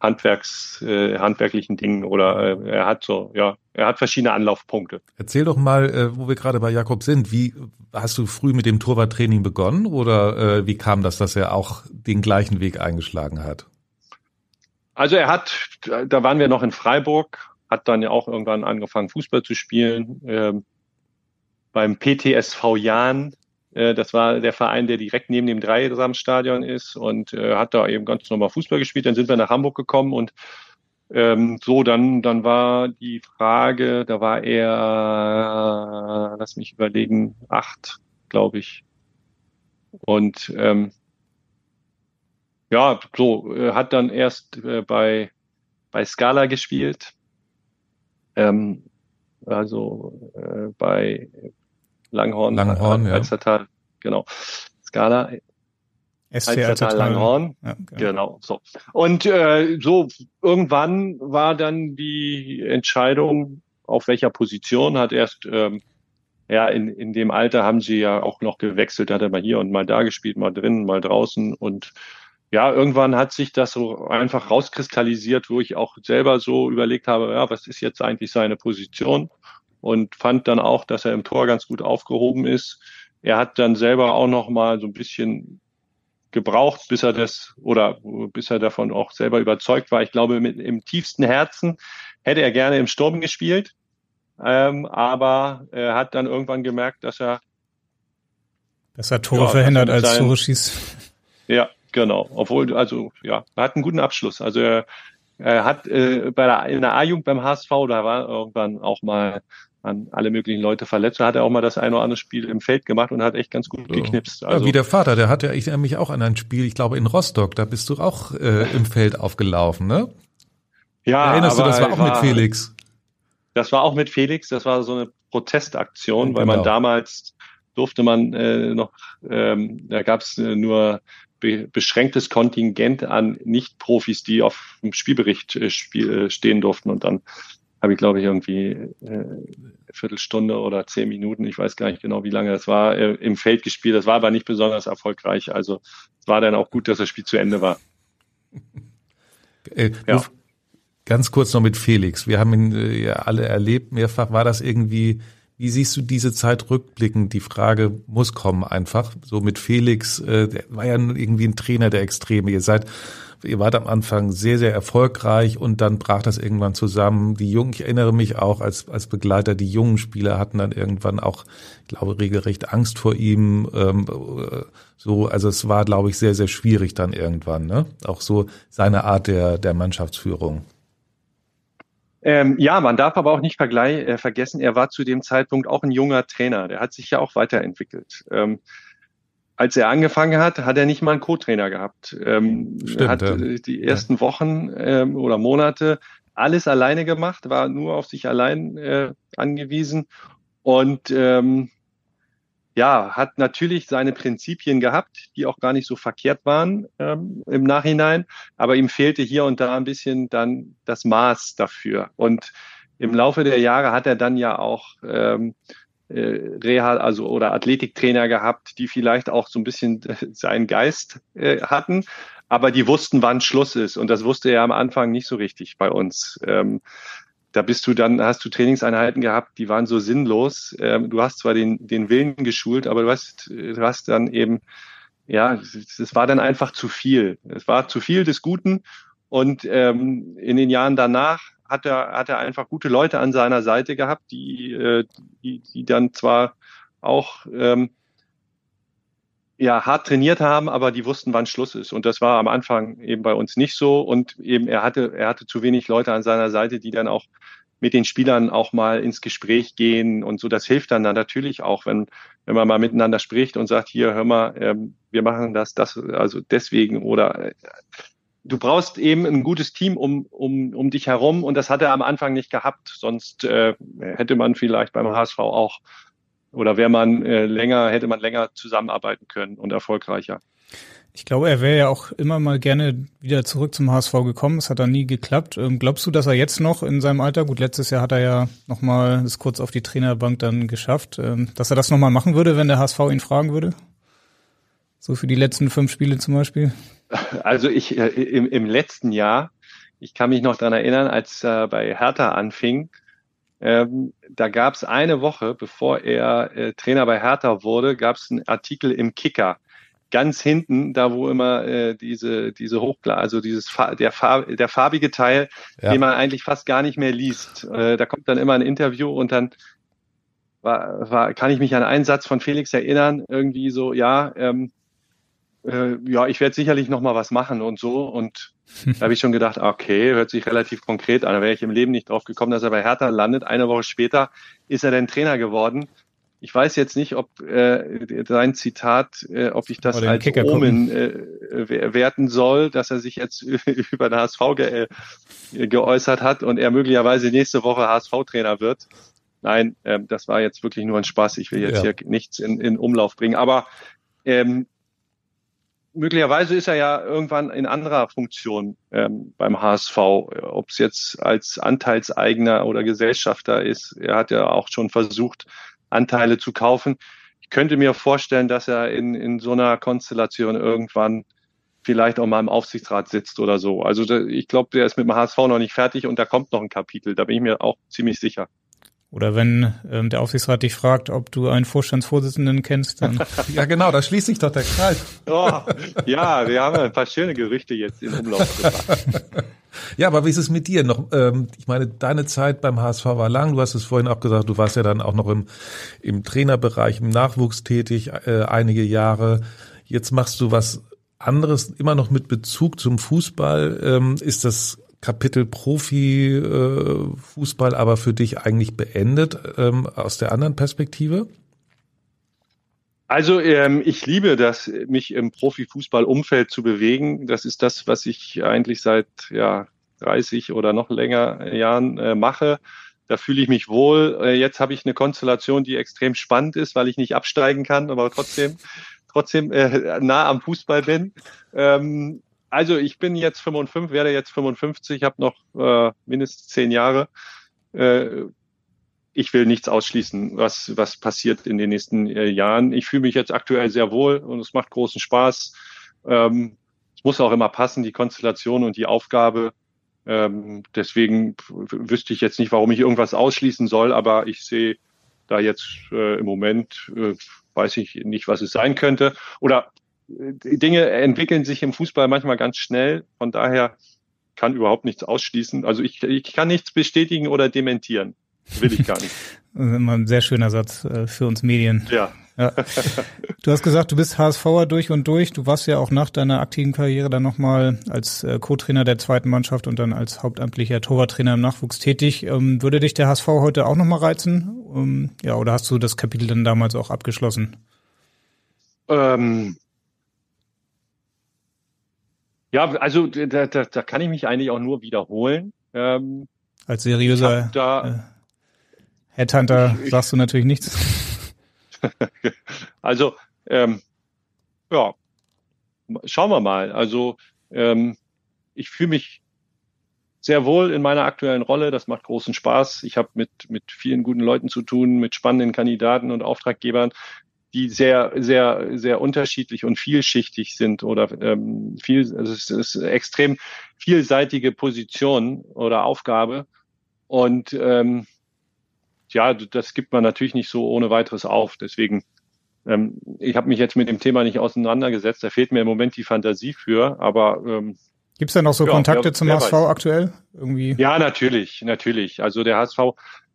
Handwerks, äh, handwerklichen Dingen oder äh, er hat so, ja, er hat verschiedene Anlaufpunkte. Erzähl doch mal, äh, wo wir gerade bei Jakob sind. Wie hast du früh mit dem Torwarttraining begonnen oder äh, wie kam das, dass er auch den gleichen Weg eingeschlagen hat? Also er hat, da waren wir noch in Freiburg, hat dann ja auch irgendwann angefangen Fußball zu spielen. Ähm, beim PTSV Jahn das war der Verein, der direkt neben dem Dreisamstadion ist und äh, hat da eben ganz normal Fußball gespielt. Dann sind wir nach Hamburg gekommen und ähm, so, dann, dann war die Frage, da war er, lass mich überlegen, acht, glaube ich. Und ähm, ja, so, äh, hat dann erst äh, bei, bei Scala gespielt. Ähm, also äh, bei Langhorn, Langhorn ja. Alstertal, genau. Skala, SC Alstertal Langhorn, ja, genau. genau. so. Und äh, so irgendwann war dann die Entscheidung, auf welcher Position hat erst ähm, ja, in, in dem Alter haben sie ja auch noch gewechselt, hat er mal hier und mal da gespielt, mal drinnen, mal draußen und ja, irgendwann hat sich das so einfach rauskristallisiert, wo ich auch selber so überlegt habe, ja, was ist jetzt eigentlich seine Position? Und fand dann auch, dass er im Tor ganz gut aufgehoben ist. Er hat dann selber auch noch mal so ein bisschen gebraucht, bis er das oder bis er davon auch selber überzeugt war. Ich glaube, mit im tiefsten Herzen hätte er gerne im Sturm gespielt, ähm, aber er hat dann irgendwann gemerkt, dass er besser Tore ja, verhindert als Tore schießt. Ja, genau. Obwohl, also ja, er hat einen guten Abschluss. Also er, er hat äh, bei der in der A-Jugend beim HSV, da war irgendwann auch mal an alle möglichen Leute verletzt. Da hat er auch mal das ein oder andere Spiel im Feld gemacht und hat echt ganz gut geknipst. Also, ja, wie der Vater, der hatte ich mich auch an ein Spiel, ich glaube in Rostock, da bist du auch äh, im Feld aufgelaufen, ne? Ja, Erinnerst du, das war auch war, mit Felix? Das war auch mit Felix, das war so eine Protestaktion, weil man genau. damals durfte man äh, noch, ähm, da gab es äh, nur be beschränktes Kontingent an Nicht-Profis, die auf dem Spielbericht äh, spiel, äh, stehen durften. Und dann habe ich, glaube ich, irgendwie äh, Viertelstunde oder zehn Minuten, ich weiß gar nicht genau, wie lange das war, äh, im Feld gespielt. Das war aber nicht besonders erfolgreich. Also es war dann auch gut, dass das Spiel zu Ende war. Äh, ja. Ganz kurz noch mit Felix. Wir haben ihn äh, ja alle erlebt mehrfach. War das irgendwie wie siehst du diese Zeit rückblickend? Die Frage muss kommen einfach. So mit Felix, äh, der war ja irgendwie ein Trainer der Extreme. Ihr seid, ihr wart am Anfang sehr, sehr erfolgreich und dann brach das irgendwann zusammen. Die Jungen, ich erinnere mich auch als, als Begleiter, die jungen Spieler hatten dann irgendwann auch, ich glaube, regelrecht Angst vor ihm. Ähm, äh, so, also es war, glaube ich, sehr, sehr schwierig dann irgendwann, ne? Auch so seine Art der, der Mannschaftsführung. Ähm, ja, man darf aber auch nicht vergleich, äh, vergessen, er war zu dem Zeitpunkt auch ein junger Trainer. Der hat sich ja auch weiterentwickelt. Ähm, als er angefangen hat, hat er nicht mal einen Co-Trainer gehabt. Ähm, Stimmt, er hat ja. Äh, die ersten. Wochen ähm, oder Monate alles alleine gemacht, war nur auf sich allein äh, angewiesen und ähm, ja, hat natürlich seine Prinzipien gehabt, die auch gar nicht so verkehrt waren ähm, im Nachhinein, aber ihm fehlte hier und da ein bisschen dann das Maß dafür. Und im Laufe der Jahre hat er dann ja auch ähm, äh, Reha, also oder Athletiktrainer gehabt, die vielleicht auch so ein bisschen seinen Geist äh, hatten, aber die wussten, wann Schluss ist. Und das wusste er am Anfang nicht so richtig bei uns. Ähm, da bist du dann, hast du Trainingseinheiten gehabt, die waren so sinnlos. Ähm, du hast zwar den, den Willen geschult, aber du hast, du hast dann eben, ja, es war dann einfach zu viel. Es war zu viel des Guten. Und ähm, in den Jahren danach hat er, hat er einfach gute Leute an seiner Seite gehabt, die, äh, die, die dann zwar auch ähm, ja hart trainiert haben, aber die wussten, wann Schluss ist. Und das war am Anfang eben bei uns nicht so. Und eben er hatte, er hatte zu wenig Leute an seiner Seite, die dann auch mit den Spielern auch mal ins Gespräch gehen und so. Das hilft dann, natürlich auch, wenn, wenn man mal miteinander spricht und sagt, hier, hör mal, ähm, wir machen das, das, also deswegen oder äh, du brauchst eben ein gutes Team um, um, um dich herum und das hat er am Anfang nicht gehabt. Sonst äh, hätte man vielleicht beim HSV auch oder wäre man äh, länger, hätte man länger zusammenarbeiten können und erfolgreicher. Ich glaube, er wäre ja auch immer mal gerne wieder zurück zum HSV gekommen. Es hat dann nie geklappt. Ähm, glaubst du, dass er jetzt noch in seinem Alter, gut, letztes Jahr hat er ja nochmal das kurz auf die Trainerbank dann geschafft, ähm, dass er das nochmal machen würde, wenn der HSV ihn fragen würde? So für die letzten fünf Spiele zum Beispiel? Also ich äh, im, im letzten Jahr, ich kann mich noch dran erinnern, als er bei Hertha anfing, ähm, da gab es eine Woche, bevor er äh, Trainer bei Hertha wurde, gab es einen Artikel im Kicker. Ganz hinten, da wo immer äh, diese diese Hochkla also dieses der, Farb, der farbige Teil, ja. den man eigentlich fast gar nicht mehr liest. Äh, da kommt dann immer ein Interview und dann war, war, kann ich mich an einen Satz von Felix erinnern, irgendwie so, ja, ähm, äh, ja, ich werde sicherlich noch mal was machen und so. Und da habe ich schon gedacht, okay, hört sich relativ konkret an. Da wäre ich im Leben nicht drauf gekommen, dass er bei Hertha landet. Eine Woche später ist er dann Trainer geworden. Ich weiß jetzt nicht, ob äh, sein Zitat, äh, ob ich das als Kicker Omen äh, werten soll, dass er sich jetzt über den HSV ge äh, geäußert hat und er möglicherweise nächste Woche HSV-Trainer wird. Nein, ähm, das war jetzt wirklich nur ein Spaß. Ich will jetzt ja. hier nichts in, in Umlauf bringen. Aber ähm, möglicherweise ist er ja irgendwann in anderer Funktion ähm, beim HSV, ob es jetzt als Anteilseigner oder Gesellschafter ist. Er hat ja auch schon versucht, Anteile zu kaufen. Ich könnte mir vorstellen, dass er in, in so einer Konstellation irgendwann vielleicht auch mal im Aufsichtsrat sitzt oder so. Also ich glaube, der ist mit dem HSV noch nicht fertig und da kommt noch ein Kapitel. Da bin ich mir auch ziemlich sicher. Oder wenn ähm, der Aufsichtsrat dich fragt, ob du einen Vorstandsvorsitzenden kennst, dann. ja, genau, da schließt sich doch der Kreis. oh, ja, wir haben ein paar schöne Gerüchte jetzt in Umlauf gebracht. ja, aber wie ist es mit dir noch? Ähm, ich meine, deine Zeit beim HSV war lang. Du hast es vorhin auch gesagt, du warst ja dann auch noch im, im Trainerbereich, im Nachwuchs tätig, äh, einige Jahre. Jetzt machst du was anderes, immer noch mit Bezug zum Fußball. Ähm, ist das Kapitel Profi-Fußball aber für dich eigentlich beendet ähm, aus der anderen Perspektive? Also ähm, ich liebe das, mich im Profifußball-Umfeld zu bewegen. Das ist das, was ich eigentlich seit ja, 30 oder noch länger Jahren äh, mache. Da fühle ich mich wohl. Äh, jetzt habe ich eine Konstellation, die extrem spannend ist, weil ich nicht absteigen kann, aber trotzdem trotzdem äh, nah am Fußball bin. Ähm, also ich bin jetzt 55, werde jetzt 55, habe noch äh, mindestens zehn Jahre. Äh, ich will nichts ausschließen, was, was passiert in den nächsten äh, Jahren. Ich fühle mich jetzt aktuell sehr wohl und es macht großen Spaß. Ähm, es muss auch immer passen, die Konstellation und die Aufgabe. Ähm, deswegen wüsste ich jetzt nicht, warum ich irgendwas ausschließen soll, aber ich sehe da jetzt äh, im Moment, äh, weiß ich nicht, was es sein könnte. Oder äh, Dinge entwickeln sich im Fußball manchmal ganz schnell. Von daher kann überhaupt nichts ausschließen. Also ich, ich kann nichts bestätigen oder dementieren. Will ich gar nicht. Immer ein sehr schöner Satz äh, für uns Medien. Ja. ja. Du hast gesagt, du bist HSVer durch und durch. Du warst ja auch nach deiner aktiven Karriere dann nochmal als äh, Co-Trainer der zweiten Mannschaft und dann als hauptamtlicher Torwarttrainer im Nachwuchs tätig. Ähm, würde dich der HSV heute auch nochmal reizen? Ähm, ja, oder hast du das Kapitel dann damals auch abgeschlossen? Ähm, ja, also da, da, da kann ich mich eigentlich auch nur wiederholen. Ähm, als seriöser da, äh, Headhunter ich, sagst du natürlich nichts. also, ähm, ja, schauen wir mal. Also, ähm, ich fühle mich sehr wohl in meiner aktuellen Rolle. Das macht großen Spaß. Ich habe mit, mit vielen guten Leuten zu tun, mit spannenden Kandidaten und Auftraggebern, die sehr, sehr, sehr unterschiedlich und vielschichtig sind oder ähm, viel, also es ist extrem vielseitige Position oder Aufgabe. Und ähm, ja, das gibt man natürlich nicht so ohne weiteres auf. Deswegen, ähm, ich habe mich jetzt mit dem Thema nicht auseinandergesetzt. Da fehlt mir im Moment die Fantasie für. Aber ähm, Gibt es denn noch so ja, Kontakte wer, zum wer HSV weiß. aktuell? Irgendwie? Ja, natürlich, natürlich. Also der HSV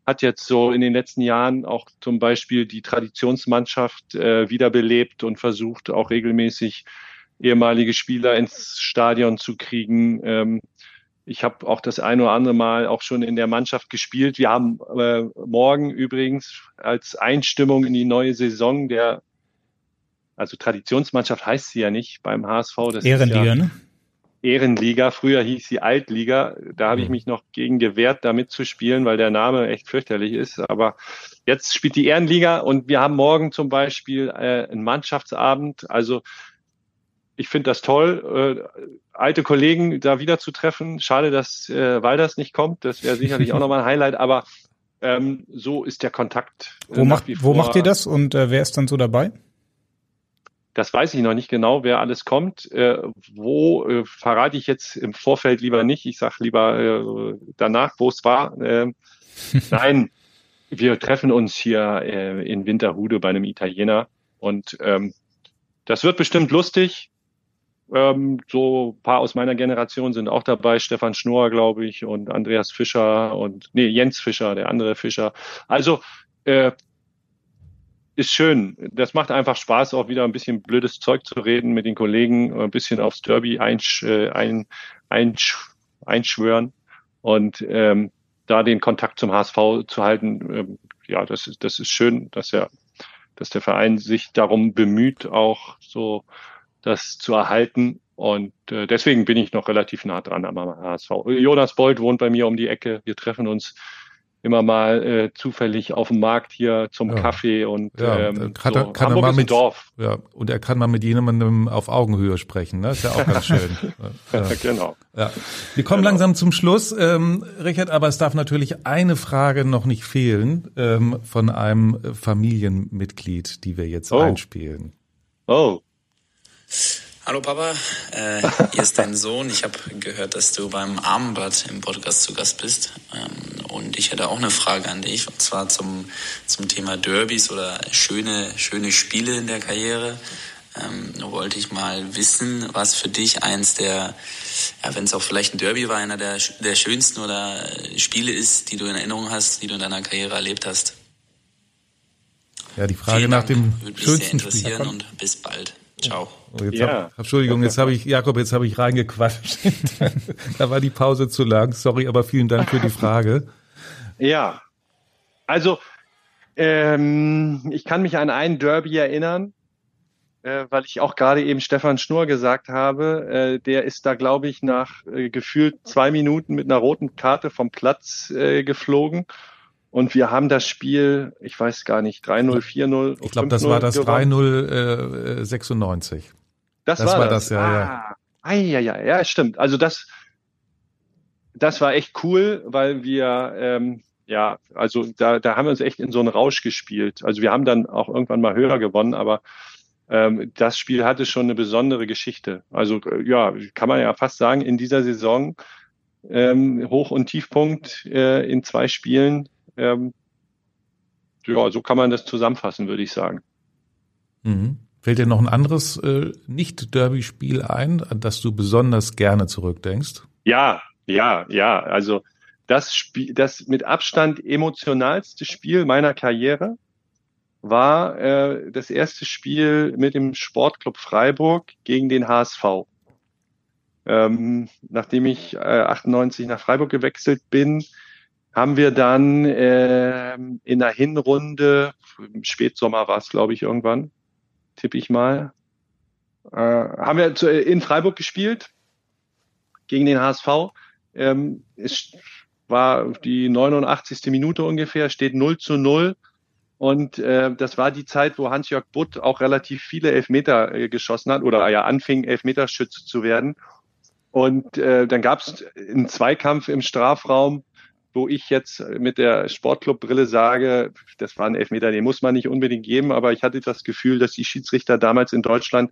hat jetzt so in den letzten Jahren auch zum Beispiel die Traditionsmannschaft äh, wiederbelebt und versucht auch regelmäßig ehemalige Spieler ins Stadion zu kriegen. Ähm, ich habe auch das ein oder andere Mal auch schon in der Mannschaft gespielt. Wir haben äh, morgen übrigens als Einstimmung in die neue Saison der, also Traditionsmannschaft heißt sie ja nicht beim HSV. Das Ehrenliga, ja ne? Ehrenliga. Früher hieß sie Altliga. Da habe ich mhm. mich noch gegen gewehrt, da mitzuspielen, weil der Name echt fürchterlich ist. Aber jetzt spielt die Ehrenliga und wir haben morgen zum Beispiel äh, einen Mannschaftsabend. Also ich finde das toll, äh, alte Kollegen da wieder zu treffen. Schade, dass äh, Walders nicht kommt. Das wäre sicherlich auch nochmal ein Highlight, aber ähm, so ist der Kontakt. Äh, wo, macht, wo macht ihr das und äh, wer ist dann so dabei? Das weiß ich noch nicht genau, wer alles kommt. Äh, wo äh, verrate ich jetzt im Vorfeld lieber nicht. Ich sage lieber äh, danach, wo es war. Äh, nein, wir treffen uns hier äh, in Winterhude bei einem Italiener und ähm, das wird bestimmt lustig. Ähm, so paar aus meiner Generation sind auch dabei, Stefan Schnorr, glaube ich, und Andreas Fischer und nee, Jens Fischer, der andere Fischer. Also äh, ist schön. Das macht einfach Spaß, auch wieder ein bisschen blödes Zeug zu reden mit den Kollegen, ein bisschen aufs Derby einsch, äh, ein, einsch, einschwören und ähm, da den Kontakt zum HSV zu halten. Ähm, ja, das ist, das ist schön, dass er, dass der Verein sich darum bemüht, auch so das zu erhalten. Und äh, deswegen bin ich noch relativ nah dran am HSV. Jonas Bold wohnt bei mir um die Ecke. Wir treffen uns immer mal äh, zufällig auf dem Markt hier zum ja. Kaffee und ja, ähm, kann, so. er, kann er mal mit Dorf. Ja, und er kann mal mit jemandem auf Augenhöhe sprechen, ne? Ist ja auch ganz schön. ja. Genau. Ja. Wir kommen genau. langsam zum Schluss, ähm, Richard, aber es darf natürlich eine Frage noch nicht fehlen ähm, von einem Familienmitglied, die wir jetzt oh. einspielen. Oh. Hallo Papa, äh, hier ist dein Sohn. Ich habe gehört, dass du beim Armbad im Podcast zu Gast bist. Ähm, und ich hätte auch eine Frage an dich, und zwar zum, zum Thema Derbys oder schöne, schöne Spiele in der Karriere. Ähm, wollte ich mal wissen, was für dich eins der, ja, wenn es auch vielleicht ein Derby war, einer der, der schönsten oder Spiele ist, die du in Erinnerung hast, die du in deiner Karriere erlebt hast. Ja, die Frage nach dem Würde mich schönsten sehr interessieren Spiel. und bis bald. Ciao. Jetzt ja. hab, Entschuldigung, jetzt habe ich, Jakob, jetzt habe ich reingequatscht. da war die Pause zu lang. Sorry, aber vielen Dank für die Frage. Ja, also ähm, ich kann mich an einen Derby erinnern, äh, weil ich auch gerade eben Stefan Schnur gesagt habe. Äh, der ist da, glaube ich, nach äh, gefühlt zwei Minuten mit einer roten Karte vom Platz äh, geflogen. Und wir haben das Spiel, ich weiß gar nicht, 3-0, 4-0. Ich glaube, das war das 3-0 äh, 96. Das, das war, war das, das, ja, ah, ja. Ja, ja, ja, stimmt. Also das, das war echt cool, weil wir, ähm, ja, also da, da haben wir uns echt in so einen Rausch gespielt. Also wir haben dann auch irgendwann mal höher gewonnen, aber ähm, das Spiel hatte schon eine besondere Geschichte. Also äh, ja, kann man ja fast sagen, in dieser Saison ähm, Hoch- und Tiefpunkt äh, in zwei Spielen. Ähm, ja, so kann man das zusammenfassen, würde ich sagen. Mhm. Fällt dir noch ein anderes äh, Nicht-Derby-Spiel ein, an das du besonders gerne zurückdenkst? Ja, ja, ja. Also das Spiel, das mit Abstand emotionalste Spiel meiner Karriere war äh, das erste Spiel mit dem Sportclub Freiburg gegen den HSV. Ähm, nachdem ich äh, 98 nach Freiburg gewechselt bin, haben wir dann äh, in der Hinrunde, im Spätsommer war es, glaube ich, irgendwann, tippe ich mal, äh, haben wir zu, in Freiburg gespielt gegen den HSV. Ähm, es war die 89. Minute ungefähr, steht 0 zu 0. Und äh, das war die Zeit, wo Hans-Jörg Butt auch relativ viele Elfmeter äh, geschossen hat oder ja anfing, Elfmeterschütze zu werden. Und äh, dann gab es einen Zweikampf im Strafraum, wo ich jetzt mit der Sportclub-Brille sage, das war ein Elfmeter, den muss man nicht unbedingt geben, aber ich hatte das Gefühl, dass die Schiedsrichter damals in Deutschland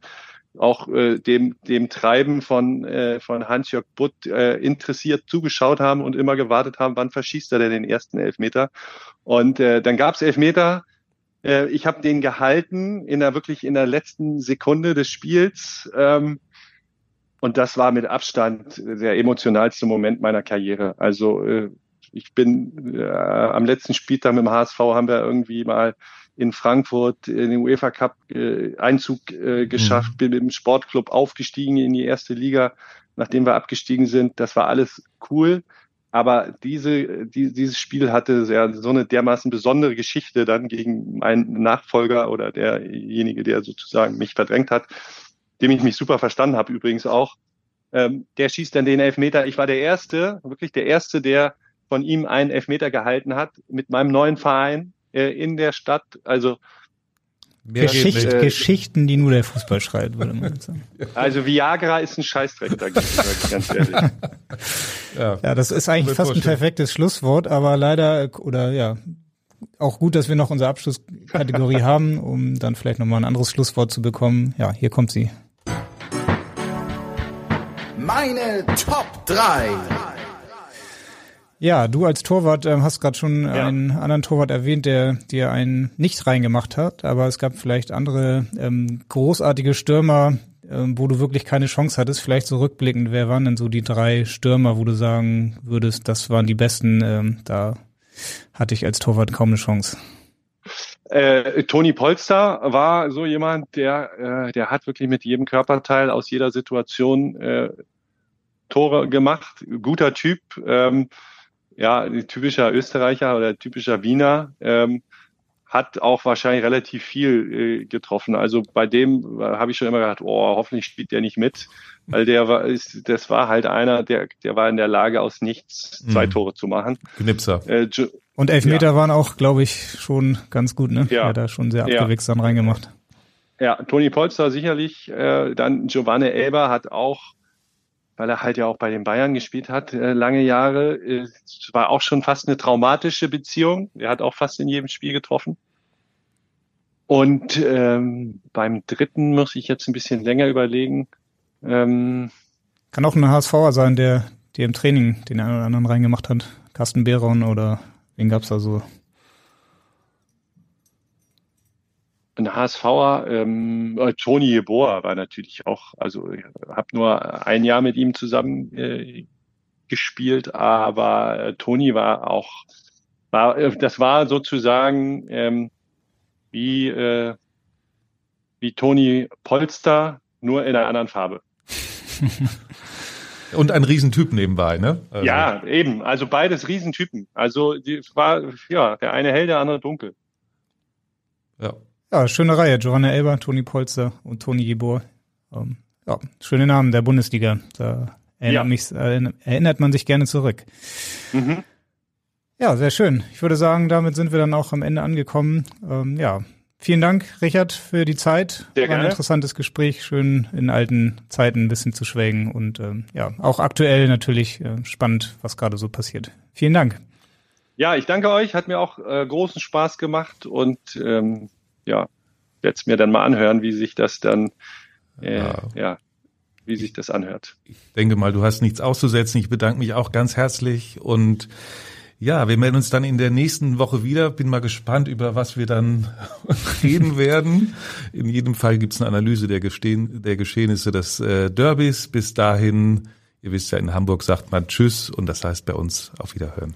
auch äh, dem, dem Treiben von, äh, von Hans-Jörg Butt äh, interessiert zugeschaut haben und immer gewartet haben, wann verschießt er denn den ersten Elfmeter. Und äh, dann gab es Elfmeter. Äh, ich habe den gehalten in der wirklich in der letzten Sekunde des Spiels. Ähm, und das war mit Abstand der emotionalste Moment meiner Karriere. Also äh, ich bin äh, am letzten Spieltag mit dem HSV haben wir irgendwie mal in Frankfurt in den UEFA Cup äh, Einzug äh, geschafft, mhm. bin mit dem Sportclub aufgestiegen in die erste Liga, nachdem wir abgestiegen sind. Das war alles cool. Aber diese, die, dieses Spiel hatte sehr, so eine dermaßen besondere Geschichte dann gegen meinen Nachfolger oder derjenige, der sozusagen mich verdrängt hat, dem ich mich super verstanden habe übrigens auch. Ähm, der schießt dann den Elfmeter. Ich war der Erste, wirklich der Erste, der von ihm einen Elfmeter gehalten hat mit meinem neuen Verein äh, in der Stadt. Also Geschicht, äh, Geschichten, die nur der Fußball schreibt, würde man sagen. Also Viagra ist ein Scheißdreck, da ganz ehrlich. ja, ja, das ist eigentlich fast ein perfektes Schlusswort, aber leider, oder ja, auch gut, dass wir noch unsere Abschlusskategorie haben, um dann vielleicht nochmal ein anderes Schlusswort zu bekommen. Ja, hier kommt sie. Meine Top 3. Ja, du als Torwart ähm, hast gerade schon ja. einen anderen Torwart erwähnt, der dir einen nicht reingemacht hat, aber es gab vielleicht andere ähm, großartige Stürmer, ähm, wo du wirklich keine Chance hattest. Vielleicht so rückblickend, wer waren denn so die drei Stürmer, wo du sagen würdest, das waren die besten, ähm, da hatte ich als Torwart kaum eine Chance. Äh, Toni Polster war so jemand, der, äh, der hat wirklich mit jedem Körperteil aus jeder Situation äh, Tore gemacht. Guter Typ. Ähm, ja, typischer Österreicher oder typischer Wiener, ähm, hat auch wahrscheinlich relativ viel äh, getroffen. Also bei dem äh, habe ich schon immer gedacht, oh, hoffentlich spielt der nicht mit, weil der war, ist, das war halt einer, der, der war in der Lage, aus nichts zwei mhm. Tore zu machen. Knipser. Äh, und Elfmeter ja. waren auch, glaube ich, schon ganz gut, ne? Ja. Er hat da schon sehr abgewichst ja. dann reingemacht. Ja, Toni Polster sicherlich. Äh, dann Giovanni Elber hat auch weil er halt ja auch bei den Bayern gespielt hat, äh, lange Jahre. Äh, war auch schon fast eine traumatische Beziehung. Er hat auch fast in jedem Spiel getroffen. Und ähm, beim dritten muss ich jetzt ein bisschen länger überlegen. Ähm, Kann auch ein HSVer sein, der dir im Training den einen oder anderen reingemacht hat. Carsten Behron oder wen gab's da so? Ein HSVer, ähm, äh, Toni Jeboa war natürlich auch, also ich habe nur ein Jahr mit ihm zusammen äh, gespielt, aber äh, Toni war auch, war, äh, das war sozusagen ähm, wie, äh, wie Toni Polster, nur in einer anderen Farbe. Und ein Riesentyp nebenbei, ne? Also. Ja, eben. Also beides Riesentypen. Also die war ja der eine hell, der andere dunkel. Ja. Ja, schöne Reihe. Giovanna Elber, Toni Polster und Toni Jeboer. Ähm, ja, schöne Namen der Bundesliga. Da erinnert, ja. mich, erinnert man sich gerne zurück. Mhm. Ja, sehr schön. Ich würde sagen, damit sind wir dann auch am Ende angekommen. Ähm, ja, vielen Dank, Richard, für die Zeit. Sehr War ein interessantes Gespräch, schön in alten Zeiten ein bisschen zu schwelgen und ähm, ja, auch aktuell natürlich äh, spannend, was gerade so passiert. Vielen Dank. Ja, ich danke euch. Hat mir auch äh, großen Spaß gemacht und ähm, ja, werde es mir dann mal anhören, wie sich das dann äh, ja. ja wie sich das anhört. Ich denke mal, du hast nichts auszusetzen. Ich bedanke mich auch ganz herzlich und ja, wir melden uns dann in der nächsten Woche wieder. Bin mal gespannt, über was wir dann reden werden. In jedem Fall gibt's eine Analyse der, Gestehen, der Geschehnisse des äh, Derbys. Bis dahin, ihr wisst ja, in Hamburg sagt man Tschüss und das heißt bei uns auf Wiederhören.